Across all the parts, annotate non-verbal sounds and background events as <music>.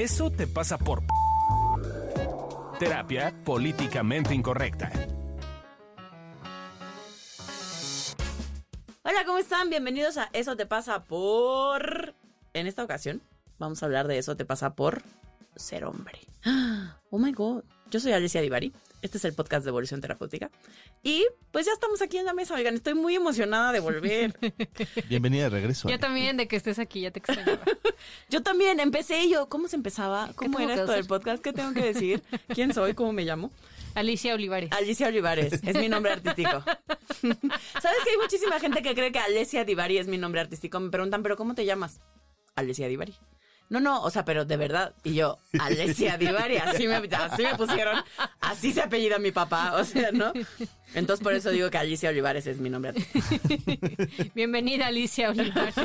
Eso te pasa por... Terapia políticamente incorrecta. Hola, ¿cómo están? Bienvenidos a Eso te pasa por... En esta ocasión vamos a hablar de Eso te pasa por ser hombre. <gasps> Oh my god. Yo soy Alicia Divari. Este es el podcast de Evolución Terapéutica. Y pues ya estamos aquí en la mesa. Oigan, estoy muy emocionada de volver. <laughs> Bienvenida de regreso. Yo Ale. también, de que estés aquí, ya te extrañaba. <laughs> Yo también empecé y yo, ¿cómo se empezaba? ¿Cómo era esto del podcast? ¿Qué tengo que decir? ¿Quién soy? ¿Cómo me llamo? Alicia Olivares. Alicia Olivares, es mi nombre artístico. <laughs> ¿Sabes que hay muchísima gente que cree que Alicia Divari es mi nombre artístico? Me preguntan, ¿pero cómo te llamas? Alicia Divari. No, no, o sea, pero de verdad. Y yo, Alicia <laughs> Divari, así me, así me pusieron, así se apellida mi papá, <laughs> o sea, ¿no? Entonces por eso digo que Alicia Olivares es mi nombre. <laughs> Bienvenida, Alicia Olivares.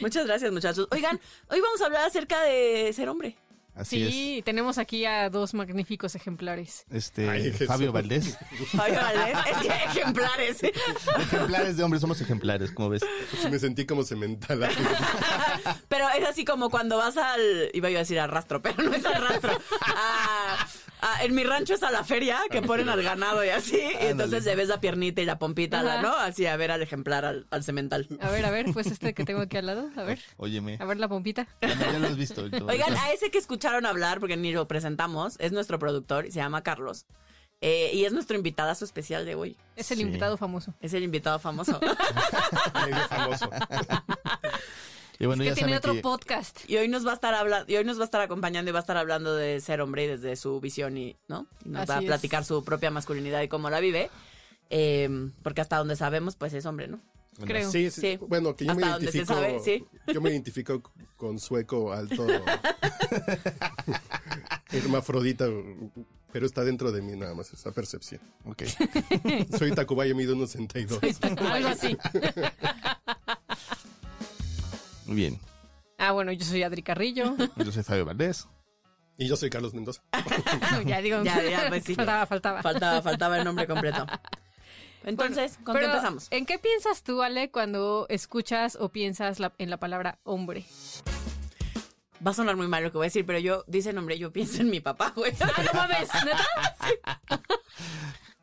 Muchas gracias, muchachos. Oigan, hoy vamos a hablar acerca de ser hombre. Así sí, tenemos aquí a dos magníficos ejemplares. es. Este, Ay. Fabio Valdés. Fabio Valdés, es que ejemplares. <laughs> Ejemplares de hombres, somos ejemplares, como ves. Me sentí como cemental. Pero es así como cuando vas al. Iba yo a decir al rastro, pero no es al rastro. Ah, <laughs> ah, en mi rancho es a la feria que ponen al ganado y así. Y entonces le ves la piernita y la pompita. ¿no? Así a ver al ejemplar, al, al cemental. A ver, a ver, pues este que tengo aquí al lado. A ver, Óyeme. a ver la pompita. Ya, ya lo has visto. todo. Oigan, a ese que escucharon hablar, porque ni lo presentamos, es nuestro productor y se llama Carlos. Eh, y es nuestro invitadazo especial de hoy. Es el Sí. invitado famoso. Es el invitado famoso. <laughs> <laughs> Famoso. <laughs> Y bueno, que ya tiene otro que podcast. Y hoy nos va a estar hablando, y hoy nos va a estar acompañando y va a estar hablando de ser hombre y desde su visión y, ¿no? Y nos va a es. platicar su propia masculinidad y cómo la vive. Eh, porque hasta donde sabemos, pues es hombre, ¿no? Creo. Sí, sí, Sí. Bueno, que yo me Hasta donde se identifico. sabe, sí. Yo me identifico con sueco alto. <laughs> hermafrodita, pero está dentro de mí nada más esa percepción. Ok. <laughs> Soy Tacubaya, mido unos 62. Algo así. <laughs> Muy bien. Ah, bueno, yo soy Adri Carrillo. <laughs> Yo soy Fabio Valdés. Y yo soy Carlos Mendoza. <laughs> ya digo. Ya, ya, pues sí. Faltaba, faltaba. Faltaba, faltaba el nombre completo. Entonces, ¿con qué Pero, empezamos? ¿En qué piensas tú, Ale, cuando escuchas o piensas la- en la palabra hombre? Va a sonar muy mal lo que voy a decir, pero yo, dice nombre, yo pienso en mi papá, güey. Ah, no mames, ¿neta? <laughs>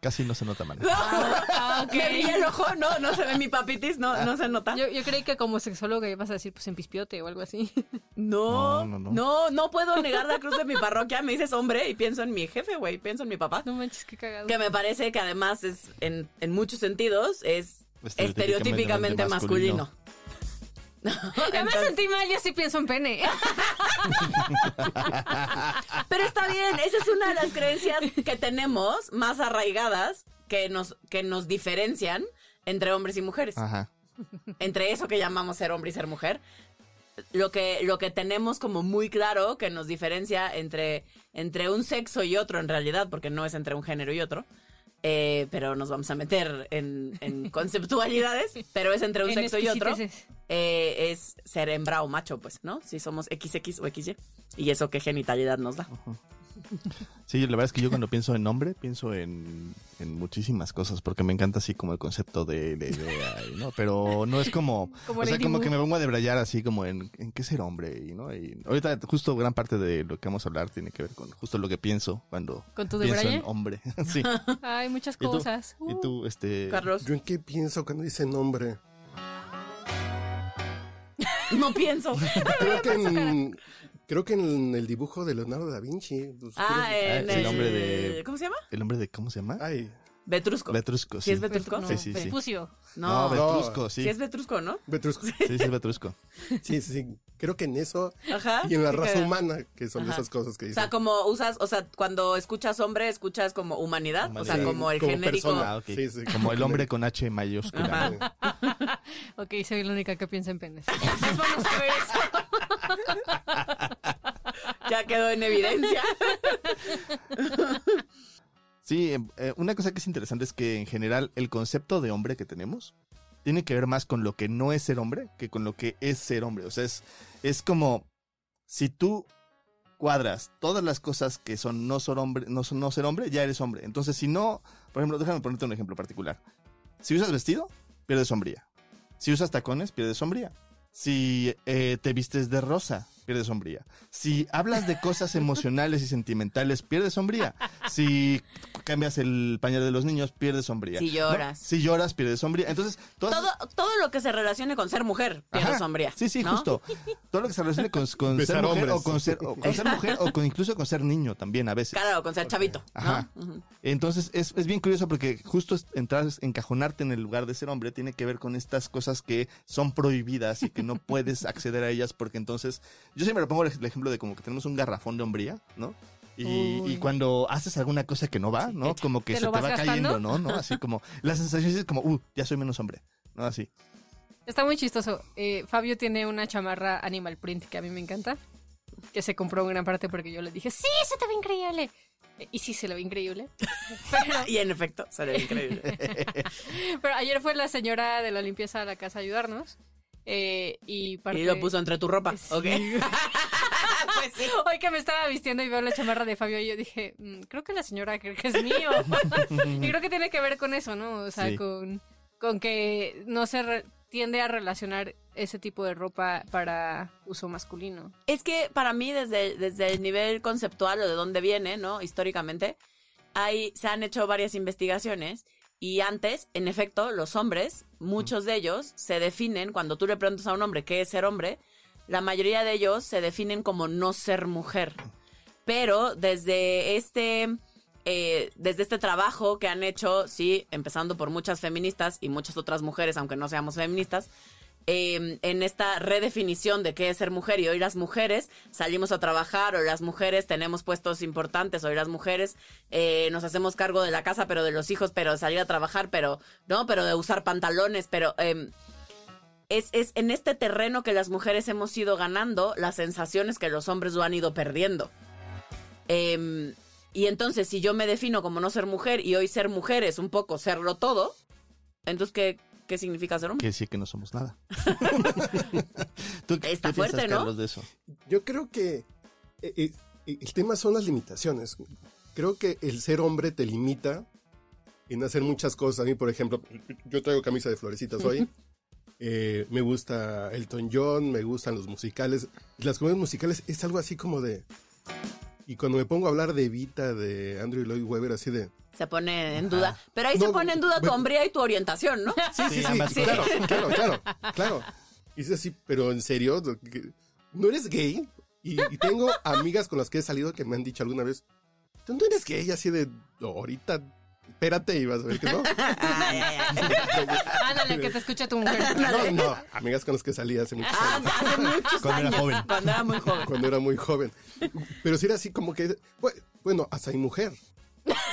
Casi no se nota mal. Ah, ok. <laughs> Me brilla el ojo, no, no se ve mi papitis, no, no se nota. Yo, yo creí que como sexóloga ibas a decir, pues en pispiote o algo así. <laughs> No, No, no, no, no, no. puedo negar la cruz de mi parroquia. Me dices hombre y pienso en mi jefe, güey. Pienso en mi papá. No manches, qué cagado. Que me parece que además es, en, en muchos sentidos, es Estereotípicamente estereotípicamente masculino. <laughs> Ya me sentí mal, yo sí pienso en pene. <laughs> Pero está bien, esa es una de las creencias que tenemos más arraigadas que nos, que nos diferencian entre hombres y mujeres. Ajá. entre eso que llamamos ser hombre y ser mujer, lo que, lo que tenemos como muy claro que nos diferencia entre, entre un sexo y otro en realidad, porque no es entre un género y otro. Eh, pero nos vamos a meter en, en <laughs> conceptualidades, pero es entre un En sexo y otro. eh, es ser hembra o macho, pues, ¿no? Si somos XX o XY. Y eso qué genitalidad nos da. Sí, la verdad es que yo cuando pienso en hombre, pienso en, en muchísimas cosas, porque me encanta así como el concepto de la idea, y, ¿no? Pero no es como, <laughs> Como o sea, como que me pongo a debrayar así como en, en qué ser hombre, y, ¿no? Y ahorita justo gran parte de lo que vamos a hablar tiene que ver con justo lo que pienso cuando ¿Con tu pienso en hombre. <laughs> sí. <laughs> Hay muchas ¿Y tú? cosas. Y tú, este... Carlos, ¿Yo en qué pienso cuando dice nombre? No pienso. <laughs> Creo <laughs> que en, creo que en el dibujo de Leonardo da Vinci. pues, Ah, creo- en el el, nombre de- ¿Cómo se llama? El hombre de, ¿cómo se llama? Ay, Vetrusco. Vetrusco, ¿Sí sí. es Vetrusco? No, Sí, sí, sí. Vespucio. No, No. Vetrusco, sí. sí es Vetrusco, ¿no? Vetrusco. Sí, sí es Vetrusco. <laughs> Sí, sí, sí. Creo que en eso Ajá. y en la raza humana, que son Ajá. esas cosas que O dicen. sea, como usas, o sea, cuando escuchas hombre, escuchas como humanidad, o sea, como el Como genérico. persona. Ah. Sí, sí. Como el hombre con H mayúscula. <laughs> Ok, soy la única que piensa en penes. <laughs> Entonces vamos a ver eso. Ya quedó en evidencia. Sí, eh, una cosa que es interesante es que en general el concepto de hombre que tenemos tiene que ver más con lo que no es ser hombre que con lo que es ser hombre. O sea, es, es como si tú cuadras todas las cosas que son no ser hombre, no son no ser hombre, ya eres hombre. Entonces, si no, por ejemplo, déjame ponerte un ejemplo particular. Si usas vestido, pierdes sombría. Si usas tacones, pierdes sombría. Si eh, te vistes de rosa, pierdes hombría. Si hablas de cosas emocionales y sentimentales, pierdes hombría. Si cambias el pañal de los niños, pierdes hombría. Si lloras. ¿No? Si lloras, pierdes hombría. Entonces, todas- Todo, todo lo que se relacione con ser mujer, Ajá. pierdes hombría. Sí, sí, ¿no? justo. Todo lo que se relacione con, con ser mujer hombres. o con ser, o con ser mujer o con incluso con ser niño también a veces. Claro, con ser chavito. Ajá. Entonces es, es bien curioso porque justo entrar, encajonarte en el lugar de ser hombre tiene que ver con estas cosas que son prohibidas y que no puedes acceder a ellas porque entonces, yo siempre pongo el ejemplo de como que tenemos un garrafón de hombría, ¿no? Y, cuando haces alguna cosa que no va, ¿no? Como que ¿Te se lo te va cayendo? ¿no? <laughs> ¿no? Así como, la sensación es como, uh, ya soy menos hombre, ¿no? Así. Está muy chistoso. Eh, Fabio tiene una chamarra Animal Print que a mí me encanta. Que se compró en gran parte porque yo le dije, sí, se te ve increíble. Eh, Y sí, se le ve increíble. <laughs> Pero, Y en efecto, sería increíble. <laughs> pero ayer fue la señora de la limpieza a la casa a ayudarnos. eh, y, parte- Y lo puso entre tu ropa, Sí. ¿ok? <laughs> pues sí. Hoy que me estaba vistiendo y veo la chamarra de Fabio, y yo dije, "Mm, creo que la señora cree que es mío. <laughs> y creo que tiene que ver con eso, ¿no? O sea, Sí. con, con que no se re- tiende a relacionar ese tipo de ropa para uso masculino. Es que para mí, desde, desde el nivel conceptual o de dónde viene, ¿no? Históricamente, hay, se han hecho varias investigaciones y antes, en efecto, los hombres, muchos de ellos, se definen, cuando tú le preguntas a un hombre qué es ser hombre, la mayoría de ellos se definen como no ser mujer. Pero desde este, eh, desde este trabajo que han hecho, sí, empezando por muchas feministas y muchas otras mujeres, aunque no seamos feministas, eh, en esta redefinición de qué es ser mujer y hoy las mujeres salimos a trabajar, hoy las mujeres tenemos puestos importantes, hoy las mujeres eh, nos hacemos cargo de la casa, pero de los hijos, pero de salir a trabajar, pero no, pero de usar pantalones, pero eh, es, es en este terreno que las mujeres hemos ido ganando las sensaciones que los hombres lo han ido perdiendo. Eh, y entonces, si yo me defino como no ser mujer y hoy ser mujer es un poco serlo todo, entonces, ¿qué, qué significa ser hombre? Quiere decir que no somos nada. <laughs> ¿Tú Está qué fuerte, piensas, ¿no? Carlos, de eso? Yo creo que eh, eh, el tema son las limitaciones. Creo que el ser hombre te limita en hacer muchas cosas. A mí, por ejemplo, yo traigo camisa de florecitas hoy. <laughs> Eh, me gusta Elton John, me gustan los musicales. Las comedias musicales es algo así como de... Y cuando me pongo a hablar de Evita, de Andrew Lloyd Webber, así de... Se pone en duda. Pero ahí se pone en duda tu hombría y tu orientación, ¿no? Sí, sí, Sí, sí, ambas sí, claro, claro, claro, claro. Y es así, pero en serio, ¿Que- ¿no eres gay? Y, y tengo amigas con las que he salido que me han dicho alguna vez, ¿tú no eres gay? Así de, "No, ahorita, espérate y vas a ver que no. Ay, ay, ay. Ándale, que te escuche tu mujer. <laughs> No, no, amigas con las que salí hace muchos Ah, años, hace muchos Cuando era joven. Cuando era muy joven. cuando era muy joven. Pero sí era así como que, bu- bueno, hasta mi mujer.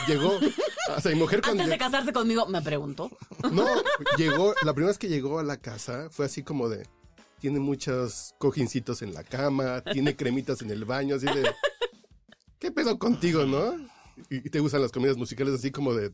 Llegó, hasta mi mujer cuando... Antes de casarse conmigo, me preguntó. No, llegó, la primera vez que llegó a la casa fue así como de, tiene muchos cojincitos en la cama, tiene cremitas en el baño, así de, ¿qué pedo contigo, no? Y, y te gustan las comidas musicales así como de,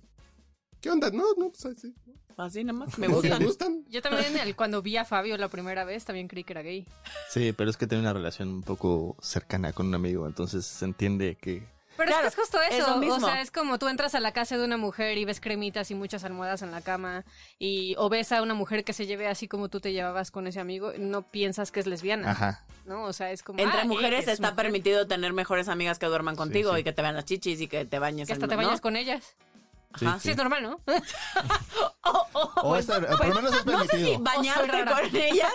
¿qué onda? No, no, pues así. Así nomás. Me ¿No te gustan. gustan? Yo también, el- cuando vi a Fabio la primera vez, también creí que era gay. Sí, pero es que tiene una relación un poco cercana con un amigo, entonces se entiende que... Pero Claro, es que es justo es eso. lo mismo. O sea, es como tú entras a la casa de una mujer y ves cremitas y muchas almohadas en la cama. Y, o ves a una mujer que se lleve así como tú te llevabas con ese amigo. No piensas que es lesbiana. Ajá. ¿No? O sea, es como. Entre ah, mujeres es está mujer. permitido tener mejores amigas que duerman contigo sí. y que te vean las chichis y que te bañes. Que hasta en- te ¿no? bañas con ellas. Sí, Ajá. Sí, es normal, ¿no? <laughs> Oh, oh, O pues- por lo menos es no sé si permitido. bañarte con ellas.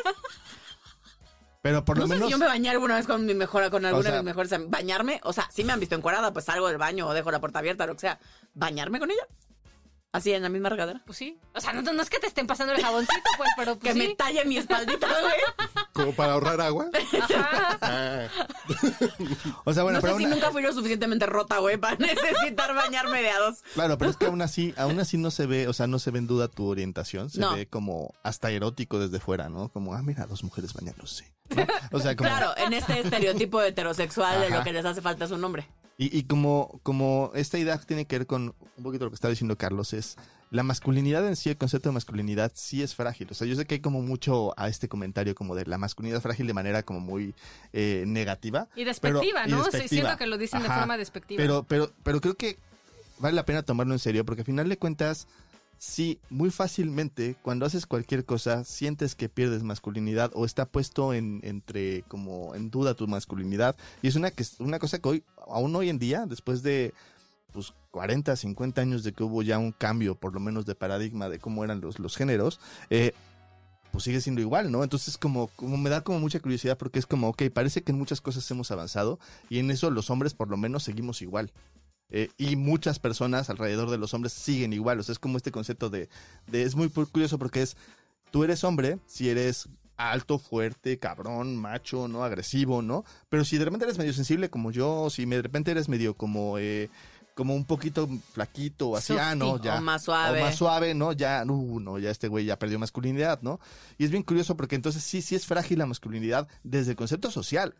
Pero por lo No sé menos... si yo me bañé alguna vez con mi mejor, con alguna sea- de mis mejores Bañarme, o sea, si me han visto encuadrada, pues salgo del baño o dejo la puerta abierta, lo que sea. ¿Bañarme con ella? Así en la misma regadera. Pues sí. O sea, no, no es que te estén pasando el jaboncito, pues, pero pues Que me talle mi espaldita, <laughs> güey. Como para ahorrar agua. <laughs> Ajá. Ah, <laughs> O sea, bueno, no sé pero si aún- nunca fui lo suficientemente rota, güey, para necesitar bañarme de a dos. Claro, pero es que aún así, aún así no se ve, o sea, no se ve en duda tu orientación, se No. ve como hasta erótico desde fuera, ¿no? Como, ah, mira, dos mujeres bañándose. ¿no? O sea, como... Claro, en este estereotipo heterosexual de Ajá. lo que les hace falta es un hombre. Y, y como, como esta idea tiene que ver con un poquito lo que estaba diciendo Carlos, es la masculinidad en sí, el concepto de masculinidad sí es frágil. O sea, yo sé que hay como mucho a este comentario como de la masculinidad frágil de manera como muy eh, negativa. Y despectiva, pero- y ¿no? Sí, siento que lo dicen de forma despectiva. Pero, pero, pero creo que vale la pena tomarlo en serio porque al final de cuentas sí, muy fácilmente, cuando haces cualquier cosa, sientes que pierdes masculinidad o está puesto en, entre, como en duda tu masculinidad. Y es una, que, una cosa que hoy, aún hoy en día, después de pues 40, 50 años de que hubo ya un cambio, por lo menos de paradigma de cómo eran los, los géneros, eh, pues sigue siendo igual, ¿no? Entonces como, como me da como mucha curiosidad porque es como, ok, parece que en muchas cosas hemos avanzado y en eso los hombres por lo menos seguimos igual. Eh, y muchas personas alrededor de los hombres siguen igual. O sea, es como este concepto de, de es muy curioso porque es, tú eres hombre si eres alto, fuerte, cabrón, macho, ¿no? Agresivo, ¿no? Pero si de repente eres medio sensible como yo, si de repente eres medio como... Eh, como un poquito flaquito, así, ah, no, ya. o más suave. O más suave, ¿no? Ya, uh, no, ya este güey ya perdió masculinidad, ¿no? Y es bien curioso porque entonces sí, sí es frágil la masculinidad desde el concepto social.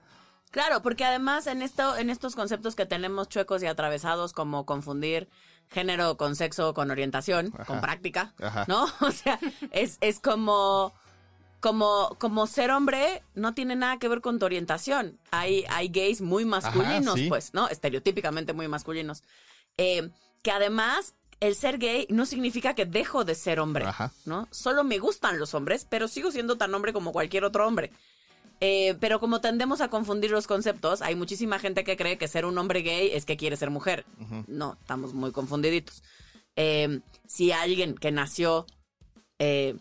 Claro, porque además en esto, en estos conceptos que tenemos chuecos y atravesados, como confundir género con sexo, con orientación, Ajá. con práctica, Ajá. ¿no? <laughs> O sea, es, es como, como, como ser hombre no tiene nada que ver con tu orientación. Hay, hay gays muy masculinos, sí. pues, ¿no? Estereotípicamente muy masculinos. Eh, que además, el ser gay no significa que dejo de ser hombre. ¿no? Solo me gustan los hombres, pero sigo siendo tan hombre como cualquier otro hombre. Eh, pero como tendemos a confundir los conceptos, hay muchísima gente que cree que ser un hombre gay es que quiere ser mujer. No, estamos muy confundiditos. Eh, si alguien que nació eh,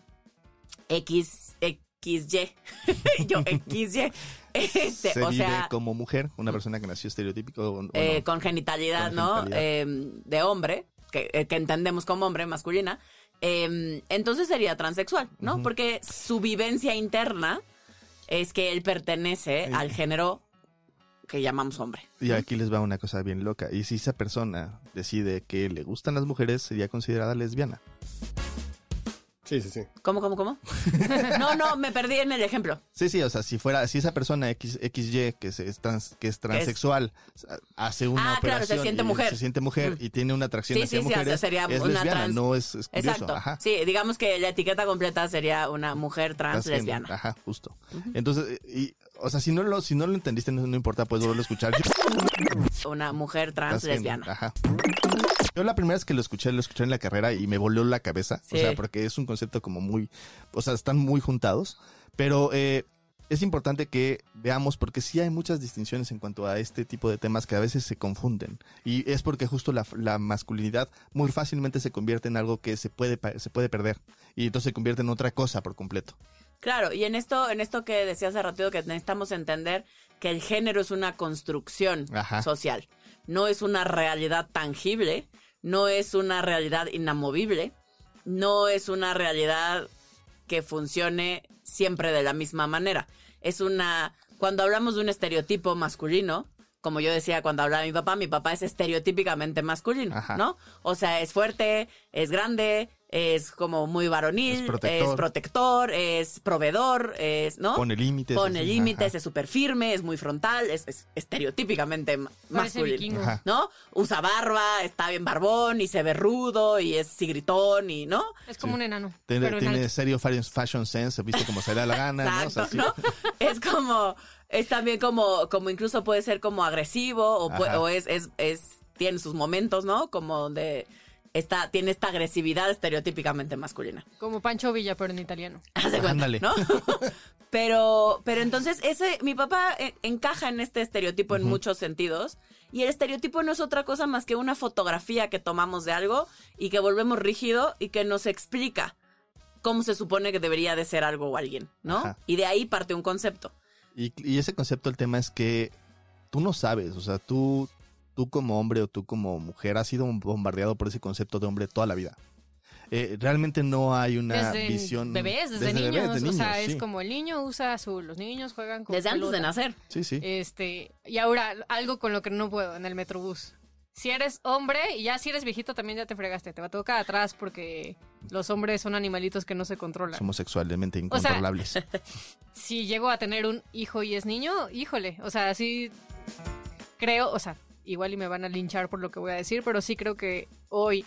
X, XY, <laughs> yo XY, <laughs> este, Se o vive sea, como mujer, una persona que nació estereotípico. eh, con genitalidad, ¿no? Eh, de hombre, que, eh, que entendemos como hombre, masculina. eh, entonces sería transexual, ¿no? Porque su vivencia interna es que él pertenece al género que llamamos hombre. Y aquí les va una cosa bien loca. Y si esa persona decide que le gustan las mujeres, sería considerada lesbiana. Sí, sí, sí. ¿Cómo, cómo, cómo? <laughs> no, no, me perdí en el ejemplo. Sí, sí, o sea, si fuera, si esa persona X, XY que, se, es, trans, que es transexual hace una Ah, claro, se operación siente y mujer. Se siente mujer Mm. y tiene una atracción Sí, hacia sí, sí, o sea, mujeres, sería es una lesbiana, trans- no es, es curioso. Exacto. Ajá. Sí, digamos que la etiqueta completa sería una mujer trans lesbiana. Ajá, justo. Entonces, y, o sea, si no lo, si no lo entendiste, no, no importa, puedes volverlo a escuchar. <laughs> Una mujer trans lesbiana. Ajá. Yo la primera vez que lo escuché, lo escuché en la carrera y me voló la cabeza. Sí. O sea, porque es un concepto como muy, o sea, están muy juntados. Pero eh, es importante que veamos, porque sí hay muchas distinciones en cuanto a este tipo de temas que a veces se confunden. Y es porque justo la, la masculinidad muy fácilmente se convierte en algo que se puede, se puede perder. Y entonces se convierte en otra cosa por completo. Claro, y en esto, en esto que decía hace ratito que necesitamos entender que el género es una construcción Ajá. social, no es una realidad tangible, no es una realidad inamovible, no es una realidad que funcione siempre de la misma manera. Es una cuando hablamos de un estereotipo masculino, como yo decía cuando hablaba de mi papá, mi papá es estereotípicamente masculino, Ajá. ¿no? O sea, es fuerte, es grande, es como muy varonil, Es protector. es protector, es proveedor, es, ¿no? Pone límites. Pone límites, es súper firme, es muy frontal, es, es estereotípicamente masculino. ¿No? Usa barba, está bien barbón y se ve rudo y es sigritón y, ¿no? Es como Sí. un enano. Tiene, tiene serio fa- fashion sense, viste como se le da la gana, ¿no? O sea, Exacto, sí. ¿no? <laughs> Es como, es también como, como incluso puede ser como agresivo o, es, es, es, tiene sus momentos, ¿no? Como donde está, tiene esta agresividad estereotípicamente masculina. Como Pancho Villa, pero en italiano. <laughs> Cuenta, Ándale. ¿no? <laughs> pero, pero entonces ese, mi papá eh, encaja en este estereotipo en muchos sentidos. Y el estereotipo no es otra cosa más que una fotografía que tomamos de algo y que volvemos rígido y que nos explica cómo se supone que debería de ser algo o alguien, ¿no? Ajá. Y de ahí parte un concepto. Y, y ese concepto, el tema es que tú no sabes, o sea, tú, tú como hombre o tú como mujer has sido bombardeado por ese concepto de hombre toda la vida. Eh, realmente no hay una Desde visión. bebés, desde, bebés, niños. de O sea, niños, es como el niño usa azul, los niños juegan con Desde antes de nacer. Sí, sí. Este, y ahora, algo con lo que no puedo en el metrobús. Si eres hombre y ya si eres viejito también ya te fregaste. Te va a tocar atrás porque los hombres son animalitos que no se controlan. Somos sexualmente sea, incontrolables. <laughs> Si llego a tener un hijo y es niño, híjole. O sea, sí creo, o sea, igual y me van a linchar por lo que voy a decir, pero sí creo que hoy,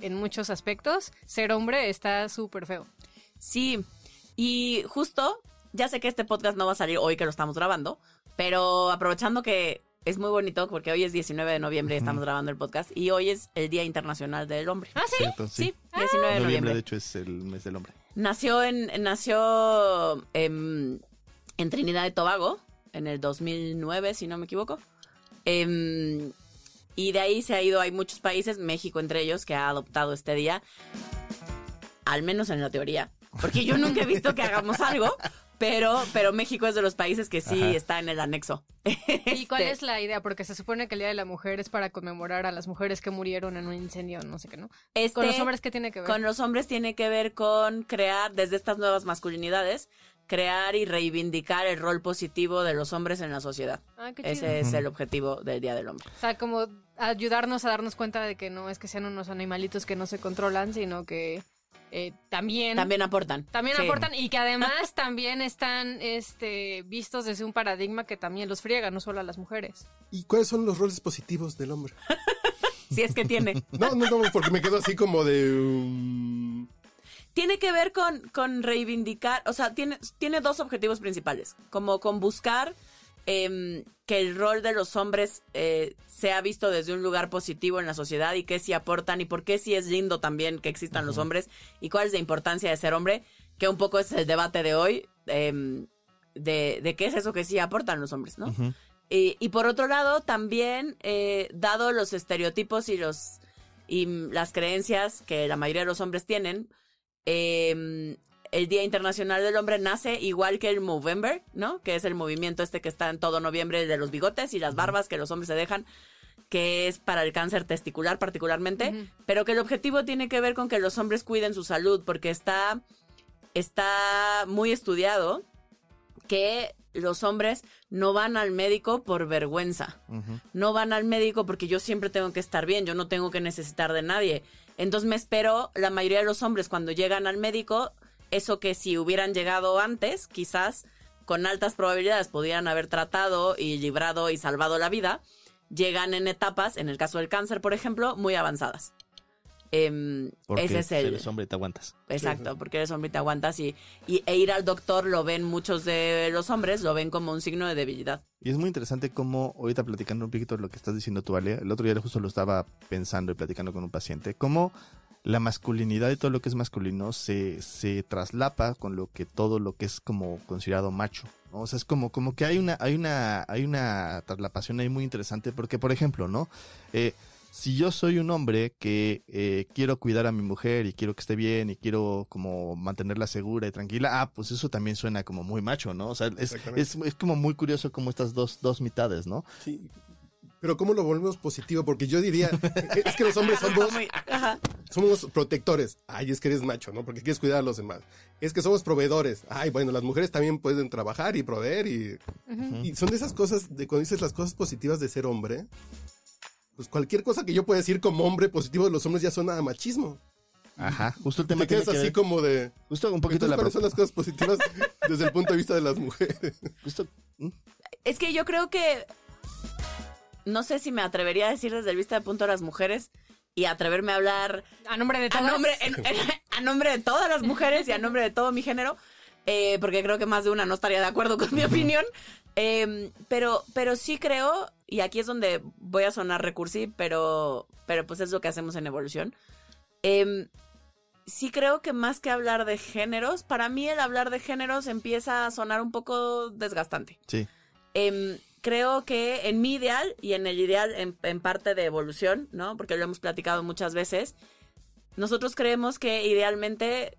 en muchos aspectos, ser hombre está súper feo. Sí, y justo, ya sé que este podcast no va a salir hoy que lo estamos grabando, pero aprovechando que es muy bonito porque hoy es 19 de noviembre y estamos grabando el podcast y hoy es el Día Internacional del Hombre. Ah, sí. Cierto, Sí, sí. 19 de Noviembre, noviembre. de hecho, es el mes del hombre. Nació en nació em, en Trinidad y Tobago en el 2009, si no me equivoco. Em, y de ahí se ha ido, hay muchos países, México entre ellos, que ha adoptado este día, al menos en la teoría, porque yo nunca he visto que hagamos algo, pero, pero México es de los países que sí Ajá. está en el anexo. <laughs> ¿Y cuál Este, es la idea? Porque se supone que el Día de la Mujer es para conmemorar a las mujeres que murieron en un incendio, no sé qué, ¿no? este- Con los hombres, ¿qué tiene que ver? Con los hombres tiene que ver con crear, desde estas nuevas masculinidades, crear y reivindicar el rol positivo de los hombres en la sociedad. Ah, qué chido. Ese es el objetivo del Día del Hombre. O sea, como ayudarnos a darnos cuenta de que no es que sean unos animalitos que no se controlan, sino que eh, también... También aportan. También Sí. aportan y que además <laughs> también están este, vistos desde un paradigma que también los friega, no solo a las mujeres. ¿Y cuáles son los roles positivos del hombre? <laughs> Si es que tiene. <laughs> No, no, no, porque me quedo así como de... um, tiene que ver con, con reivindicar, o sea, tiene, tiene dos objetivos principales, como con buscar em, que el rol de los hombres eh, sea visto desde un lugar positivo en la sociedad y qué sí aportan y por qué sí es lindo también que existan los hombres y cuál es la importancia de ser hombre, que un poco es el debate de hoy, em, de, de qué es eso que sí aportan los hombres, ¿no? Y, y por otro lado, también, eh, dado los estereotipos y los y las creencias que la mayoría de los hombres tienen, eh, el Día Internacional del Hombre nace igual que el Movember, ¿no? Que es el movimiento este que está en todo noviembre de los bigotes y las barbas que los hombres se dejan, que es para el cáncer testicular particularmente, pero que el objetivo tiene que ver con que los hombres cuiden su salud, porque está, está muy estudiado que los hombres no van al médico por vergüenza no van al médico porque yo siempre tengo que estar bien, yo no tengo que necesitar de nadie. Entonces me espero, la mayoría de los hombres cuando llegan al médico, eso que si hubieran llegado antes, quizás con altas probabilidades podrían haber tratado y librado y salvado la vida, llegan en etapas, en el caso del cáncer, por ejemplo, muy avanzadas. Em, Porque ese es el... eres hombre y te aguantas. Exacto, porque eres hombre y te aguantas y, y e ir al doctor lo ven muchos de los hombres, lo ven como un signo de debilidad. Y es muy interesante cómo, ahorita platicando un poquito de lo que estás diciendo tú, Ale, el otro día justo lo estaba pensando y platicando con un paciente, cómo la masculinidad y todo lo que es masculino se, se traslapa con lo que todo lo que es como considerado macho. ¿no? O sea, es como, como que hay una, hay una, hay una traslapación ahí muy interesante, porque, por ejemplo, ¿no? Eh, si yo soy un hombre que eh, quiero cuidar a mi mujer y quiero que esté bien y quiero como mantenerla segura y tranquila, ah, pues eso también suena como muy macho, ¿no? O sea, es, es, es como muy curioso como estas dos, dos mitades, ¿no? Sí. Pero ¿cómo lo volvemos positivo? Porque yo diría, <laughs> es que los hombres somos, Ajá. somos protectores. Ay, es que eres macho, ¿no? Porque quieres cuidar a los demás. Es que somos proveedores. Ay, bueno, las mujeres también pueden trabajar y proveer y... Y son de esas cosas, de cuando dices las cosas positivas de ser hombre, pues cualquier cosa que yo pueda decir como hombre positivo de los hombres ya suena a machismo. Ajá, justo el tema Te quedas que así ver- como de... justo un poquito la ¿Cuáles son las cosas positivas <laughs> desde el punto de vista de las mujeres? justo- ¿Mm? Es que yo creo que. No sé si me atrevería a decir desde el vista de punto de las mujeres y atreverme a hablar A nombre de a todas. nombre, en- en- a nombre de todas las mujeres y a nombre de todo mi género, eh, porque creo que más de una no estaría de acuerdo con mi opinión. Eh, pero, pero sí creo, y aquí es donde voy a sonar recursi, pero, pero pues es lo que hacemos en evolución. Em, sí creo que más que hablar de géneros, para mí el hablar de géneros empieza a sonar un poco desgastante. Sí, Em, creo que en mi ideal y en el ideal en, en parte de evolución, ¿no? Porque lo hemos platicado muchas veces, nosotros creemos que idealmente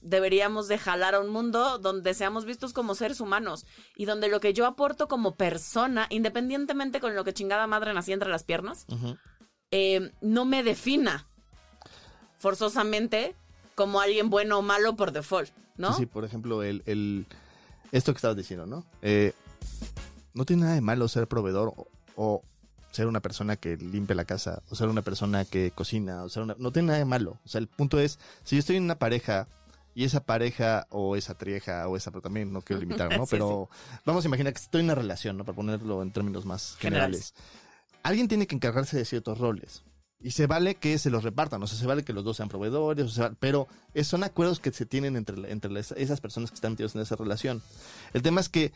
deberíamos de jalar a un mundo donde seamos vistos como seres humanos y donde lo que yo aporto como persona, independientemente con lo que chingada madre nací entre las piernas, eh, no me defina forzosamente como alguien bueno o malo por default, ¿no? Sí, sí, por ejemplo, el, el esto que estabas diciendo, ¿no? Eh, no tiene nada de malo ser proveedor o, o ser una persona que limpia la casa, o ser una persona que cocina, o ser una... No tiene nada de malo. O sea, el punto es, si yo estoy en una pareja y esa pareja o esa trieja o esa, pero también no quiero limitar, ¿no? <laughs> Sí, pero vamos a imaginar que estoy en una relación, ¿no? Para ponerlo en términos más generales. Alguien tiene que encargarse de ciertos roles. Y se vale que se los repartan, o sea, se vale que los dos sean proveedores, o sea, pero son acuerdos que se tienen entre, entre las- esas personas que están metidas en esa relación. El tema es que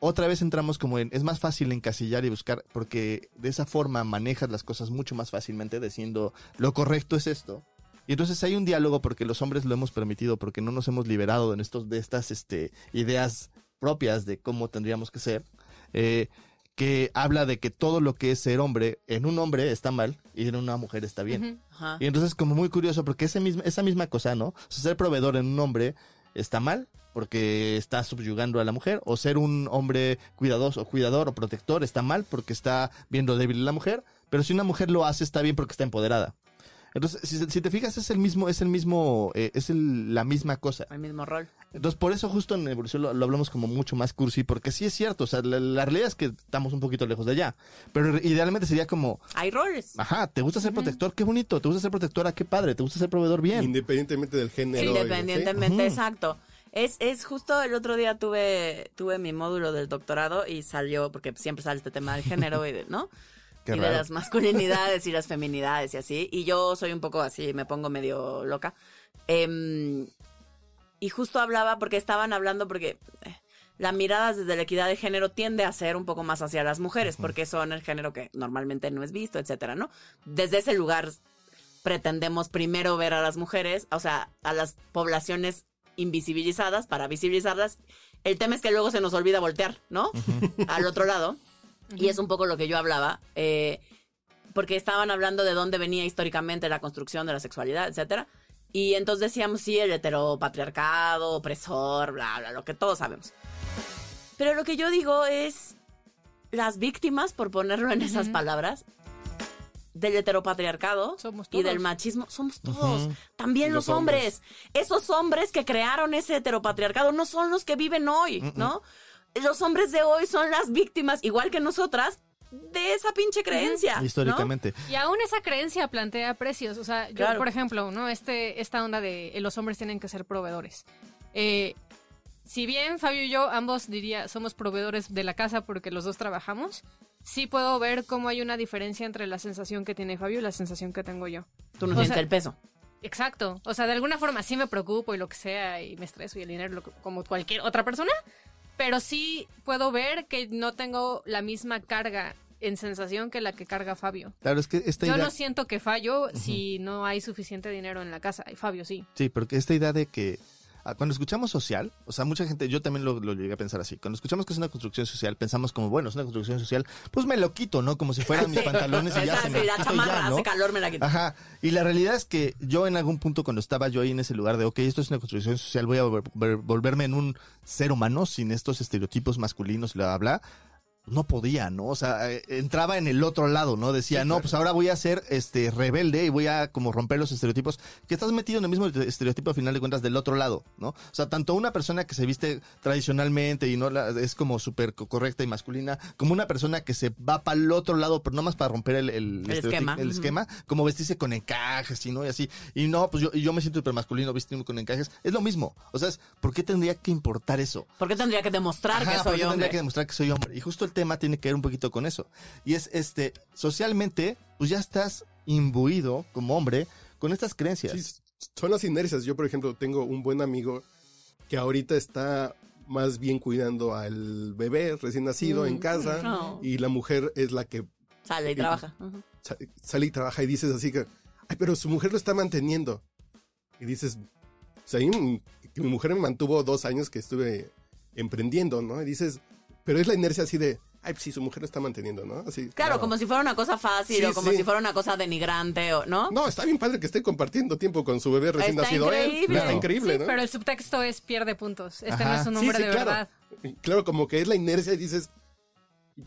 otra vez entramos como en, es más fácil encasillar y buscar, porque de esa forma manejas las cosas mucho más fácilmente diciendo, lo correcto es esto. Y entonces hay un diálogo porque los hombres lo hemos permitido, porque no nos hemos liberado de, estos, de estas este, ideas propias de cómo tendríamos que ser, eh, que habla de que todo lo que es ser hombre en un hombre está mal y en una mujer está bien. Y entonces como muy curioso porque ese mismo, esa misma cosa, ¿no? O sea, ser proveedor en un hombre está mal porque está subyugando a la mujer o ser un hombre cuidadoso, cuidador o protector está mal porque está viendo débil a la mujer, pero si una mujer lo hace está bien porque está empoderada. Entonces, si, si te fijas, es el mismo, es el mismo, eh, es el- la misma cosa. El mismo rol. Entonces, por eso justo en evolución lo, lo hablamos como mucho más cursi, porque sí es cierto, o sea, la, la realidad es que estamos un poquito lejos de allá, pero idealmente sería como, Hay roles. ajá, ¿te gusta ser protector? Qué bonito, ¿te gusta ser protectora? Qué padre, ¿te gusta ser proveedor? Bien. Independientemente del género. y- Independientemente, Ujú. exacto. Es, es justo el otro día tuve, tuve mi módulo del doctorado y salió, porque siempre sale este tema del género y de, ¿no? <laughs> Qué y de las masculinidades y las feminidades y así. Y yo soy un poco así, me pongo medio loca. Em, y justo hablaba, porque estaban hablando, porque eh, la mirada desde la equidad de género tiende a ser un poco más hacia las mujeres, porque son el género que normalmente no es visto, etcétera, ¿no? Desde ese lugar pretendemos primero ver a las mujeres, o sea, a las poblaciones invisibilizadas para visibilizarlas. El tema es que luego se nos olvida voltear, ¿no? Al otro lado. Y es un poco lo que yo hablaba, eh, porque estaban hablando de dónde venía históricamente la construcción de la sexualidad, etcétera. Y entonces decíamos, sí, el heteropatriarcado, opresor, bla, bla, lo que todos sabemos. Pero lo que yo digo es, las víctimas, por ponerlo en esas palabras, del heteropatriarcado Somos y del machismo, somos todos. También Los los, hombres. Esos hombres que crearon ese heteropatriarcado no son los que viven hoy. ¿no? Los hombres de hoy son las víctimas, igual que nosotras, de esa pinche creencia. ¿no? Históricamente. Y aún esa creencia plantea precios. O sea, yo, Claro. por ejemplo, ¿no? Este, esta onda de eh, los hombres tienen que ser proveedores. Eh, si bien Fabio y yo ambos diría somos proveedores de la casa porque los dos trabajamos, sí puedo ver cómo hay una diferencia entre la sensación que tiene Fabio y la sensación que tengo yo. Tú no O sientes sea, el peso. Exacto. O sea, de alguna forma sí me preocupo y lo que sea y me estreso y el dinero lo como cualquier otra persona, pero sí puedo ver que no tengo la misma carga en sensación que la que carga Fabio. Claro, es que esta Yo idea... no siento que fallo si no hay suficiente dinero en la casa. Y Fabio sí. Sí, porque esta idea de que cuando escuchamos social, o sea, mucha gente, yo también lo, lo llegué a pensar así, cuando escuchamos que es una construcción social, pensamos como, bueno, es una construcción social, pues me lo quito, ¿no? Como si fueran <laughs> mis pantalones y ya se me la quito chamarra ya, ¿no? hace calor, me la quito. Ajá. Y la realidad es que yo en algún punto cuando estaba yo ahí en ese lugar de, ok, esto es una construcción social, voy a volver- volver- volverme en un ser humano sin estos estereotipos masculinos, bla, bla, bla. No podía, ¿no? O sea, eh, entraba en el otro lado, ¿no? Decía, no, pues ahora voy a ser este rebelde y voy a como romper los estereotipos. Que estás metido en el mismo estereotipo al final de cuentas del otro lado, ¿no? O sea, tanto una persona que se viste tradicionalmente y no la- es como súper co- correcta y masculina, como una persona que se va para el otro lado, pero no más para romper el, el, El estereotipo- esquema. el esquema, como vestirse con encajes y no y así. Y no, pues yo, y yo me siento hiper masculino vistiendo con encajes. Es lo mismo. O sea, es, ¿por qué tendría que importar eso? ¿Por qué tendría que demostrar Ajá, que ¿por soy qué tendría hombre? que demostrar que soy hombre. Y justo el tema tiene que ver un poquito con eso. Y es, este, socialmente, pues ya estás imbuido como hombre con estas creencias. Sí, son las inercias. Yo, por ejemplo, tengo un buen amigo que ahorita está más bien cuidando al bebé recién nacido en Mm. casa No. y la mujer es la que Sale y trabaja. Ujú. sa- sale y trabaja y dices así que, ay, pero su mujer lo está manteniendo. Y dices, pues ahí mm, que mi mujer me mantuvo dos años que estuve emprendiendo, ¿no? Y dices, pero es la inercia así de, ay, pues sí, su mujer lo está manteniendo, ¿no? Así, Claro, como si fuera una cosa fácil Sí, o como sí. si fuera una cosa denigrante, o, ¿no? No, está bien padre que esté compartiendo tiempo con su bebé recién Está nacido él. increíble. Está increíble, Sí, ¿no? pero el subtexto es pierde puntos. Este Ajá. no es un hombre sí, de claro. verdad. Claro, como que es la inercia y dices,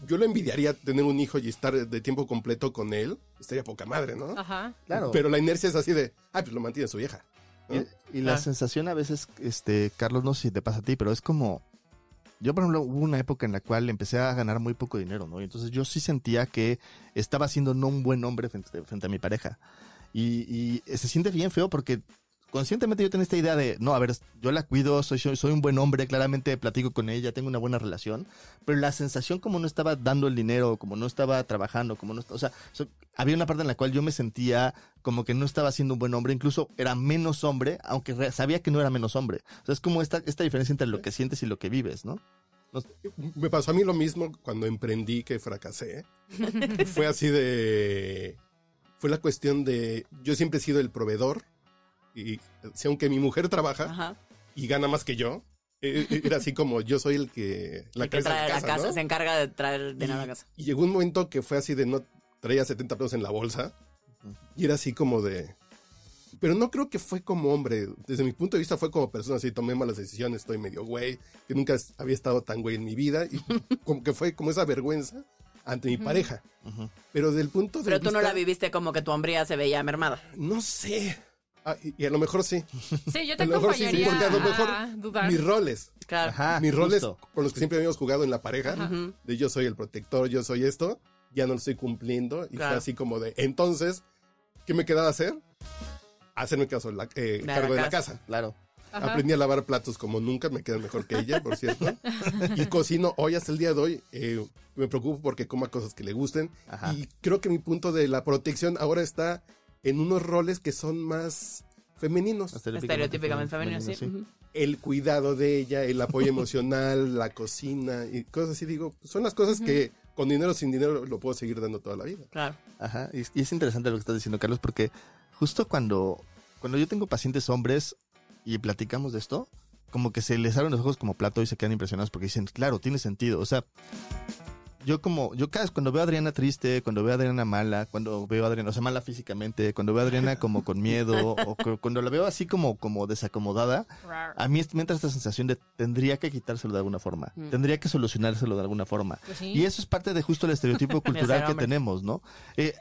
yo lo envidiaría tener un hijo y estar de tiempo completo con él. Estaría poca madre, ¿no? Ajá. Claro. Pero la inercia es así de, ay, pues lo mantiene su vieja. ¿no? Y, y la Ah. sensación a veces, este, Carlos, no sé si te pasa a ti, pero es como. Yo, por ejemplo, hubo una época en la cual empecé a ganar muy poco dinero, ¿no? Y entonces yo sí sentía que estaba siendo no un buen hombre frente, a mi pareja. Y se siente bien feo porque conscientemente yo tenía esta idea de, no, a ver, yo la cuido, soy, soy, un buen hombre, claramente platico con ella, tengo una buena relación, pero la sensación como no estaba dando el dinero, como no estaba trabajando, como no, o sea, so- había una parte en la cual yo me sentía como que no estaba siendo un buen hombre, incluso era menos hombre, aunque re- sabía que no era menos hombre. O sea, es como esta, esta diferencia entre lo que sientes y lo que vives, ¿no? Me pasó a mí lo mismo cuando emprendí que fracasé. <laughs> Fue así de... Fue la cuestión de... Yo siempre he sido el proveedor. Y si aunque mi mujer trabaja Ajá. y gana más que yo, eh, eh, era así como yo soy el que... La El que trae a la casa, ¿no? se encarga de traer dinero a la casa. Y llegó un momento que fue así de no traía 70 pesos en la bolsa. Y era así como de. Pero no creo que fue como hombre. Desde mi punto de vista fue como persona. Así tomé malas decisiones, estoy medio güey. Que nunca había estado tan güey en mi vida. Y <laughs> como que fue como esa vergüenza ante mi pareja. Pero del punto de Pero tú no la viviste como que tu hombría se veía mermada. No sé. Ah, y, y a lo mejor sí. Sí, yo te A lo mejor sí, porque a lo mejor a dudar. Mis roles. Claro. Ajá. mis roles justo. con los que siempre habíamos jugado en la pareja. De yo soy el protector, yo soy esto, ya no lo estoy cumpliendo. Y Claro. fue así como de, entonces, ¿qué me quedaba hacer? Hacerme caso, la, eh, la cargo de la casa. casa. Claro. Ajá. Aprendí a lavar platos como nunca, me quedan mejor que ella, por cierto. <laughs> y cocino hoy hasta el día de hoy. eh, me preocupo porque coma cosas que le gusten. Ajá. Y creo que mi punto de la protección ahora está en unos roles que son más femeninos. Estereotípicamente femenino, sí. El cuidado de ella, el apoyo <laughs> emocional, la cocina y cosas así. Digo, son las cosas que con dinero o sin dinero lo puedo seguir dando toda la vida. Claro. Ajá, y, y es interesante lo que estás diciendo, Carlos, porque justo cuando, cuando yo tengo pacientes hombres y platicamos de esto, como que se les abren los ojos como plato y se quedan impresionados porque dicen, claro, tiene sentido. O sea, yo como, yo cada vez cuando veo a Adriana triste, cuando veo a Adriana mala, cuando veo a Adriana, o sea, mala físicamente, cuando veo a Adriana como con miedo, o cu- cuando la veo así como, como desacomodada, a mí me entra esta sensación de tendría que quitárselo de alguna forma, Mm. tendría que solucionárselo de alguna forma. Pues sí. Y eso es parte de justo el estereotipo <laughs> cultural que tenemos, ¿no? Eh,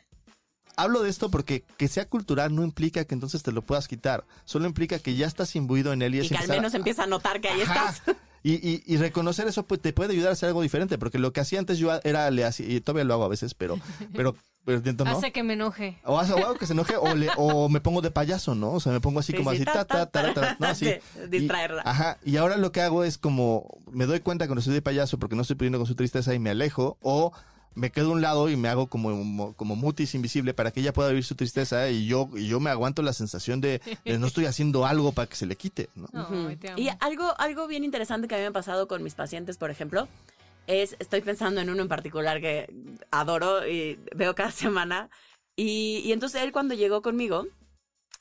hablo de esto porque que sea cultural no implica que entonces te lo puedas quitar. Solo implica que ya estás imbuido en él y, Y es que al a- menos empieza a notar que ahí Ajá. estás. Y, y- y reconocer eso pues, te puede ayudar a hacer algo diferente, porque lo que hacía antes yo era, le hacía, y todavía lo hago a veces, pero, <laughs> pero, pero intento no. Hace que me enoje. O hace o hago que se enoje o, le, o me pongo de payaso, ¿no? O sea, me pongo así Sí, como sí, así, ta, ta, ta, ta, ¿no? <laughs> Así. Sí, Y- distraerla. ajá. Y ahora lo que hago es como, me doy cuenta cuando estoy de payaso porque no estoy pudiendo con su tristeza y me alejo, o me quedo a un lado y me hago como, como mutis invisible para que ella pueda vivir su tristeza y yo, y yo me aguanto la sensación de, de no estoy haciendo algo para que se le quite. Y algo, algo bien interesante que a mí me ha pasado con mis pacientes, por ejemplo, es, estoy pensando en uno en particular que adoro y veo cada <laughs> semana. Y, y entonces él cuando llegó conmigo,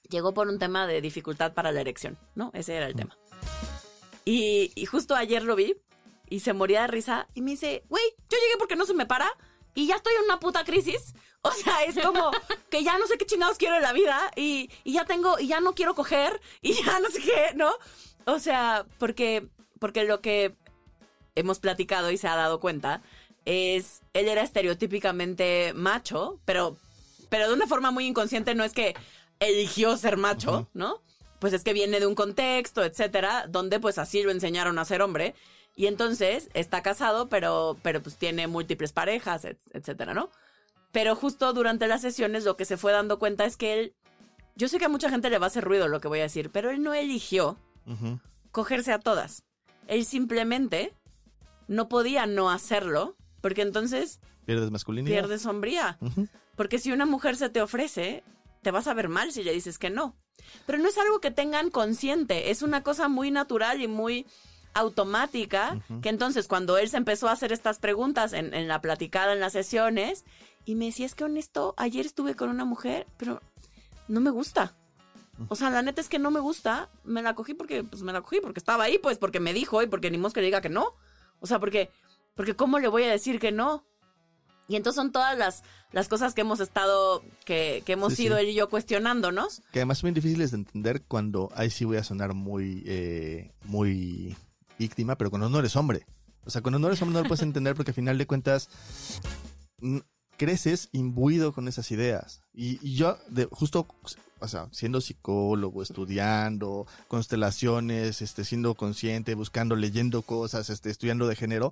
llegó por un tema de dificultad para la erección, ¿no? Ese era el tema. Y, y justo ayer lo vi y se moría de risa y me dice, güey, yo llegué porque no se me para y ya estoy en una puta crisis. <laughs> O sea, es como que ya no sé qué chingados quiero en la vida y, y ya tengo, y ya no quiero coger y ya no sé qué, ¿no? O sea, porque, porque lo que hemos platicado y se ha dado cuenta es, él era estereotípicamente macho, pero, pero de una forma muy inconsciente, no es que eligió ser macho, ¿no? Pues es que viene de un contexto, etcétera, donde pues así lo enseñaron a ser hombre. Y entonces está casado, pero, pero pues tiene múltiples parejas, et- etcétera, ¿no? Pero justo durante las sesiones lo que se fue dando cuenta es que él, yo sé que a mucha gente le va a hacer ruido lo que voy a decir, pero él no eligió cogerse a todas. Él simplemente no podía no hacerlo, porque entonces Pierdes masculinidad. pierdes sombría. Porque si una mujer se te ofrece, te vas a ver mal si le dices que no. Pero no es algo que tengan consciente, es una cosa muy natural y muy automática, que entonces cuando él se empezó a hacer estas preguntas en, en la platicada, en las sesiones, y me decía, es que honesto, ayer estuve con una mujer, pero no me gusta. O sea, la neta es que no me gusta, me la cogí porque, pues me la cogí porque estaba ahí, pues porque me dijo y porque ni que le diga que no. O sea, porque, porque ¿cómo le voy a decir que no? Y entonces son todas las, las cosas que hemos estado, que, que hemos Sí, ido sí. él y yo cuestionándonos. Que además son bien difíciles de entender cuando, ahí sí voy a sonar muy, eh, muy víctima, pero cuando no eres hombre. O sea, cuando no eres hombre no lo puedes entender porque al final de cuentas mm, creces imbuido con esas ideas. Y, y yo, de, justo, o sea, siendo psicólogo, estudiando constelaciones, este, siendo consciente, buscando, leyendo cosas, este, estudiando de género,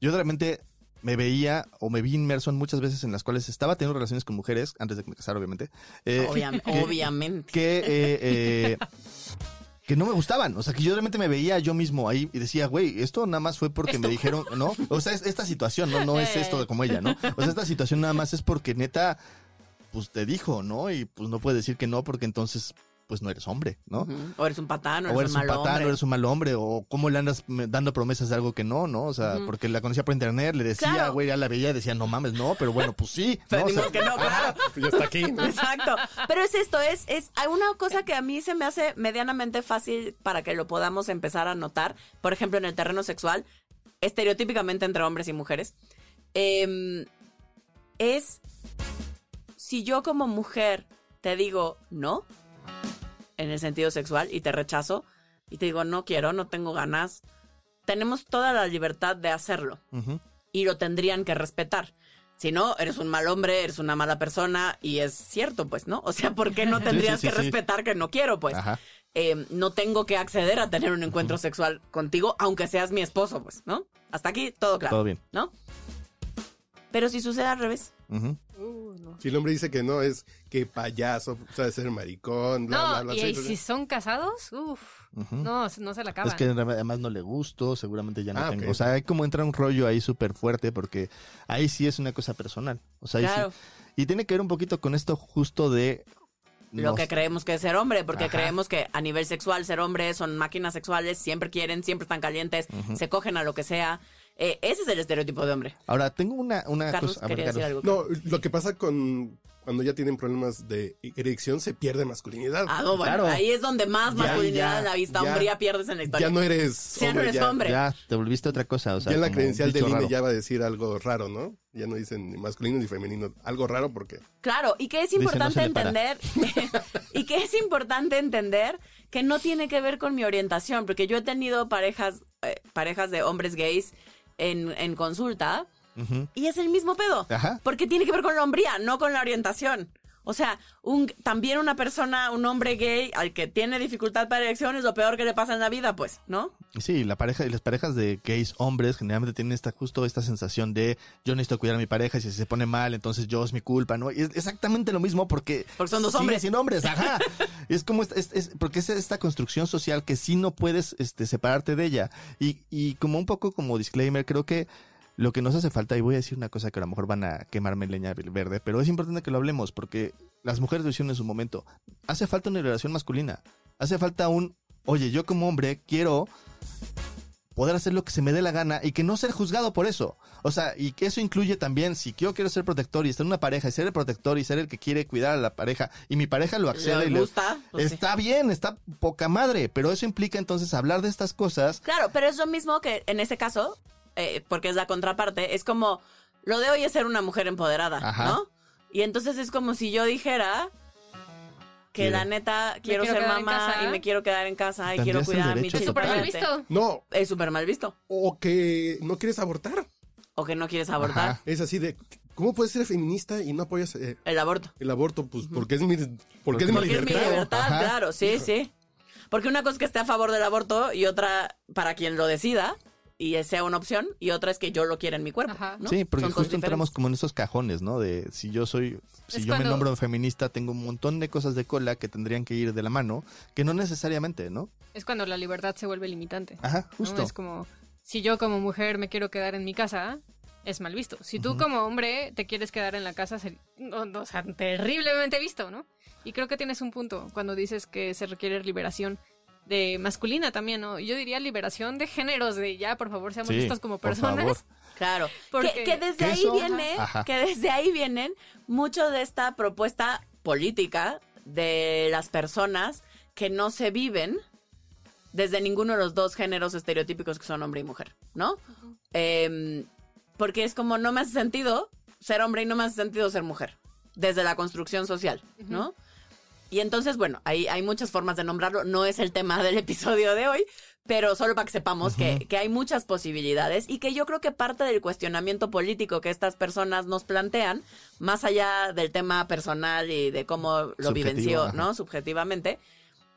yo realmente me veía o me vi inmerso en muchas veces en las cuales estaba teniendo relaciones con mujeres, antes de que me casara, obviamente. eh, Obviam- <laughs> que- obviamente. que eh, eh, <laughs> que no me gustaban, o sea, que yo realmente me veía yo mismo ahí y decía, güey, esto nada más fue porque me dijeron, ¿no? O sea, es- esta situación, no, no es esto de como ella, ¿no? O sea, esta situación nada más es porque neta, pues te dijo, ¿no? Y pues no puede decir que no porque entonces pues no eres hombre, ¿no? O eres un patán, o O eres, eres un un mal patán, hombre. o eres un mal hombre, o cómo le andas dando promesas de algo que no, ¿no? O sea, porque la conocía por internet, le decía, Claro. güey, ya la veía y decía, no mames, no, pero bueno, pues sí. Pero <laughs> ¿no? O sea, dimos que no, claro. <laughs> Ya está aquí. ¿no? Exacto. Pero es esto, es, es hay una cosa que a mí se me hace medianamente fácil para que lo podamos empezar a notar. Por ejemplo, en el terreno sexual, estereotípicamente entre hombres y mujeres. em, es si yo como mujer te digo no, en el sentido sexual, y te rechazo, y te digo no quiero, no tengo ganas, tenemos toda la libertad de hacerlo y lo tendrían que respetar. Si no, eres un mal hombre, eres una mala persona y es cierto, pues, ¿no? <laughs> O sea, ¿por qué no tendrías sí, que sí. respetar que no quiero, pues? Ajá. Eh, no tengo que acceder a tener un encuentro sexual contigo, aunque seas mi esposo, pues, ¿no? Hasta aquí todo claro, Todo bien. ¿no? Pero si sucede al revés. Uh, no. Si el hombre dice que no, es que payaso, sabe ser maricón, bla, bla, No, bla. y, sí, y sí, si son casados, uff, Ujú. no, no se la acaban. Es que además no le gusto, seguramente ya no Ah, tengo. O sea, hay como entra un rollo ahí súper fuerte porque ahí sí es una cosa personal. O sea, ahí claro, sí. Y tiene que ver un poquito con esto justo de... lo que creemos que es ser hombre, porque Ajá. creemos que a nivel sexual ser hombre son máquinas sexuales, siempre quieren, siempre están calientes, se cogen a lo que sea. Eh, ese es el estereotipo de hombre. Ahora, tengo una, una Carlos, cosa... a ver, quería decir Carlos. algo. No, lo que pasa con cuando ya tienen problemas de erección, se pierde masculinidad. Ah, no, bueno, Claro. ahí es donde más masculinidad ya, en la vista ya. hombría pierdes en la historia. ya no eres <laughs> Ya no hombre, eres ya, hombre. Ya, te volviste otra cosa. O sea, ya en la credencial del INE ya va a decir algo raro, ¿no? Ya no dicen ni masculino ni femenino. Algo raro porque... Claro, y que es Dice, no importante entender, <laughs> y que es importante entender que no tiene que ver con mi orientación, porque yo he tenido parejas, eh, parejas de hombres gays en, en consulta, y es el mismo pedo, Ajá. porque tiene que ver con la hombría, no con la orientación. O sea, un, también una persona, un hombre gay al que tiene dificultad para erección es lo peor que le pasa en la vida, pues, ¿no? Sí, la pareja, y las parejas de gays hombres generalmente tienen esta, justo esta sensación de yo necesito cuidar a mi pareja y si se pone mal, entonces yo es mi culpa, ¿no? Y es exactamente lo mismo porque... Porque son dos hombres. siendo hombres, <laughs> ajá. es como, esta- es, es- porque es esta construcción social que sí no puedes este, separarte de ella. Y, y como un poco como disclaimer, creo que lo que nos hace falta, y voy a decir una cosa que a lo mejor van a quemarme leña verde, pero es importante que lo hablemos porque las mujeres lo hicieron en su momento. Hace falta una relación masculina. Hace falta un, oye, yo como hombre quiero poder hacer lo que se me dé la gana y que no ser juzgado por eso. O sea, y que eso incluye también, si yo quiero ser protector y estar en una pareja y ser el protector y ser el que quiere cuidar a la pareja y mi pareja lo accede y ¿Le le gusta? Pues sí. está bien, está poca madre, pero eso implica entonces hablar de estas cosas. Claro, pero es lo mismo que en ese caso, eh, porque es la contraparte, es como, lo de hoy es ser una mujer empoderada, Ajá. ¿no? Y entonces es como si yo dijera que Quiero. la neta quiero, quiero ser mamá casa. y me quiero quedar en casa y quiero cuidar a mi derecho es chico. súper mal visto. No, Es súper mal visto. o que no quieres abortar. O que no quieres abortar Ajá. Es así de, ¿cómo puedes ser feminista y no apoyas eh, el aborto. el aborto? Pues porque es mi, porque es mi Porque es mi libertad. libertad, Ajá. claro, sí, sí. Porque una cosa es que esté a favor del aborto y otra para quien lo decida y sea una opción y otra es que yo lo quiera en mi cuerpo. Ajá. ¿no? Sí, porque Son justo entramos como en esos cajones, ¿no? De si yo soy, si Es yo me nombro feminista, tengo un montón de cosas de cola que tendrían que ir de la mano, que no necesariamente, ¿no? Es cuando la libertad se vuelve limitante. Ajá, ¿no? justo. Es como, si yo como mujer me quiero quedar en mi casa, es mal visto. Si tú como hombre te quieres quedar en la casa, se- no, no, o sea, terriblemente visto, ¿no? Y creo que tienes un punto cuando dices que se requiere liberación de masculina también, ¿no? Yo diría liberación de géneros, de ya, por favor, seamos Sí, vistos como por personas. favor. Claro, <laughs> Porque- que, que desde ahí viene, Ajá. que desde ahí vienen mucho de esta propuesta política de las personas que no se viven desde ninguno de los dos géneros estereotípicos que son hombre y mujer, ¿no? Em, porque es como no me hace sentido ser hombre y no me hace sentido ser mujer desde la construcción social, ¿no? Y entonces, bueno, hay, hay muchas formas de nombrarlo. No es el tema del <laughs> episodio de hoy, pero solo para que sepamos que, que hay muchas posibilidades y que yo creo que parte del cuestionamiento político que estas personas nos plantean, más allá del tema personal y de cómo lo Subjetivo, vivenció, ajá. ¿no? Subjetivamente,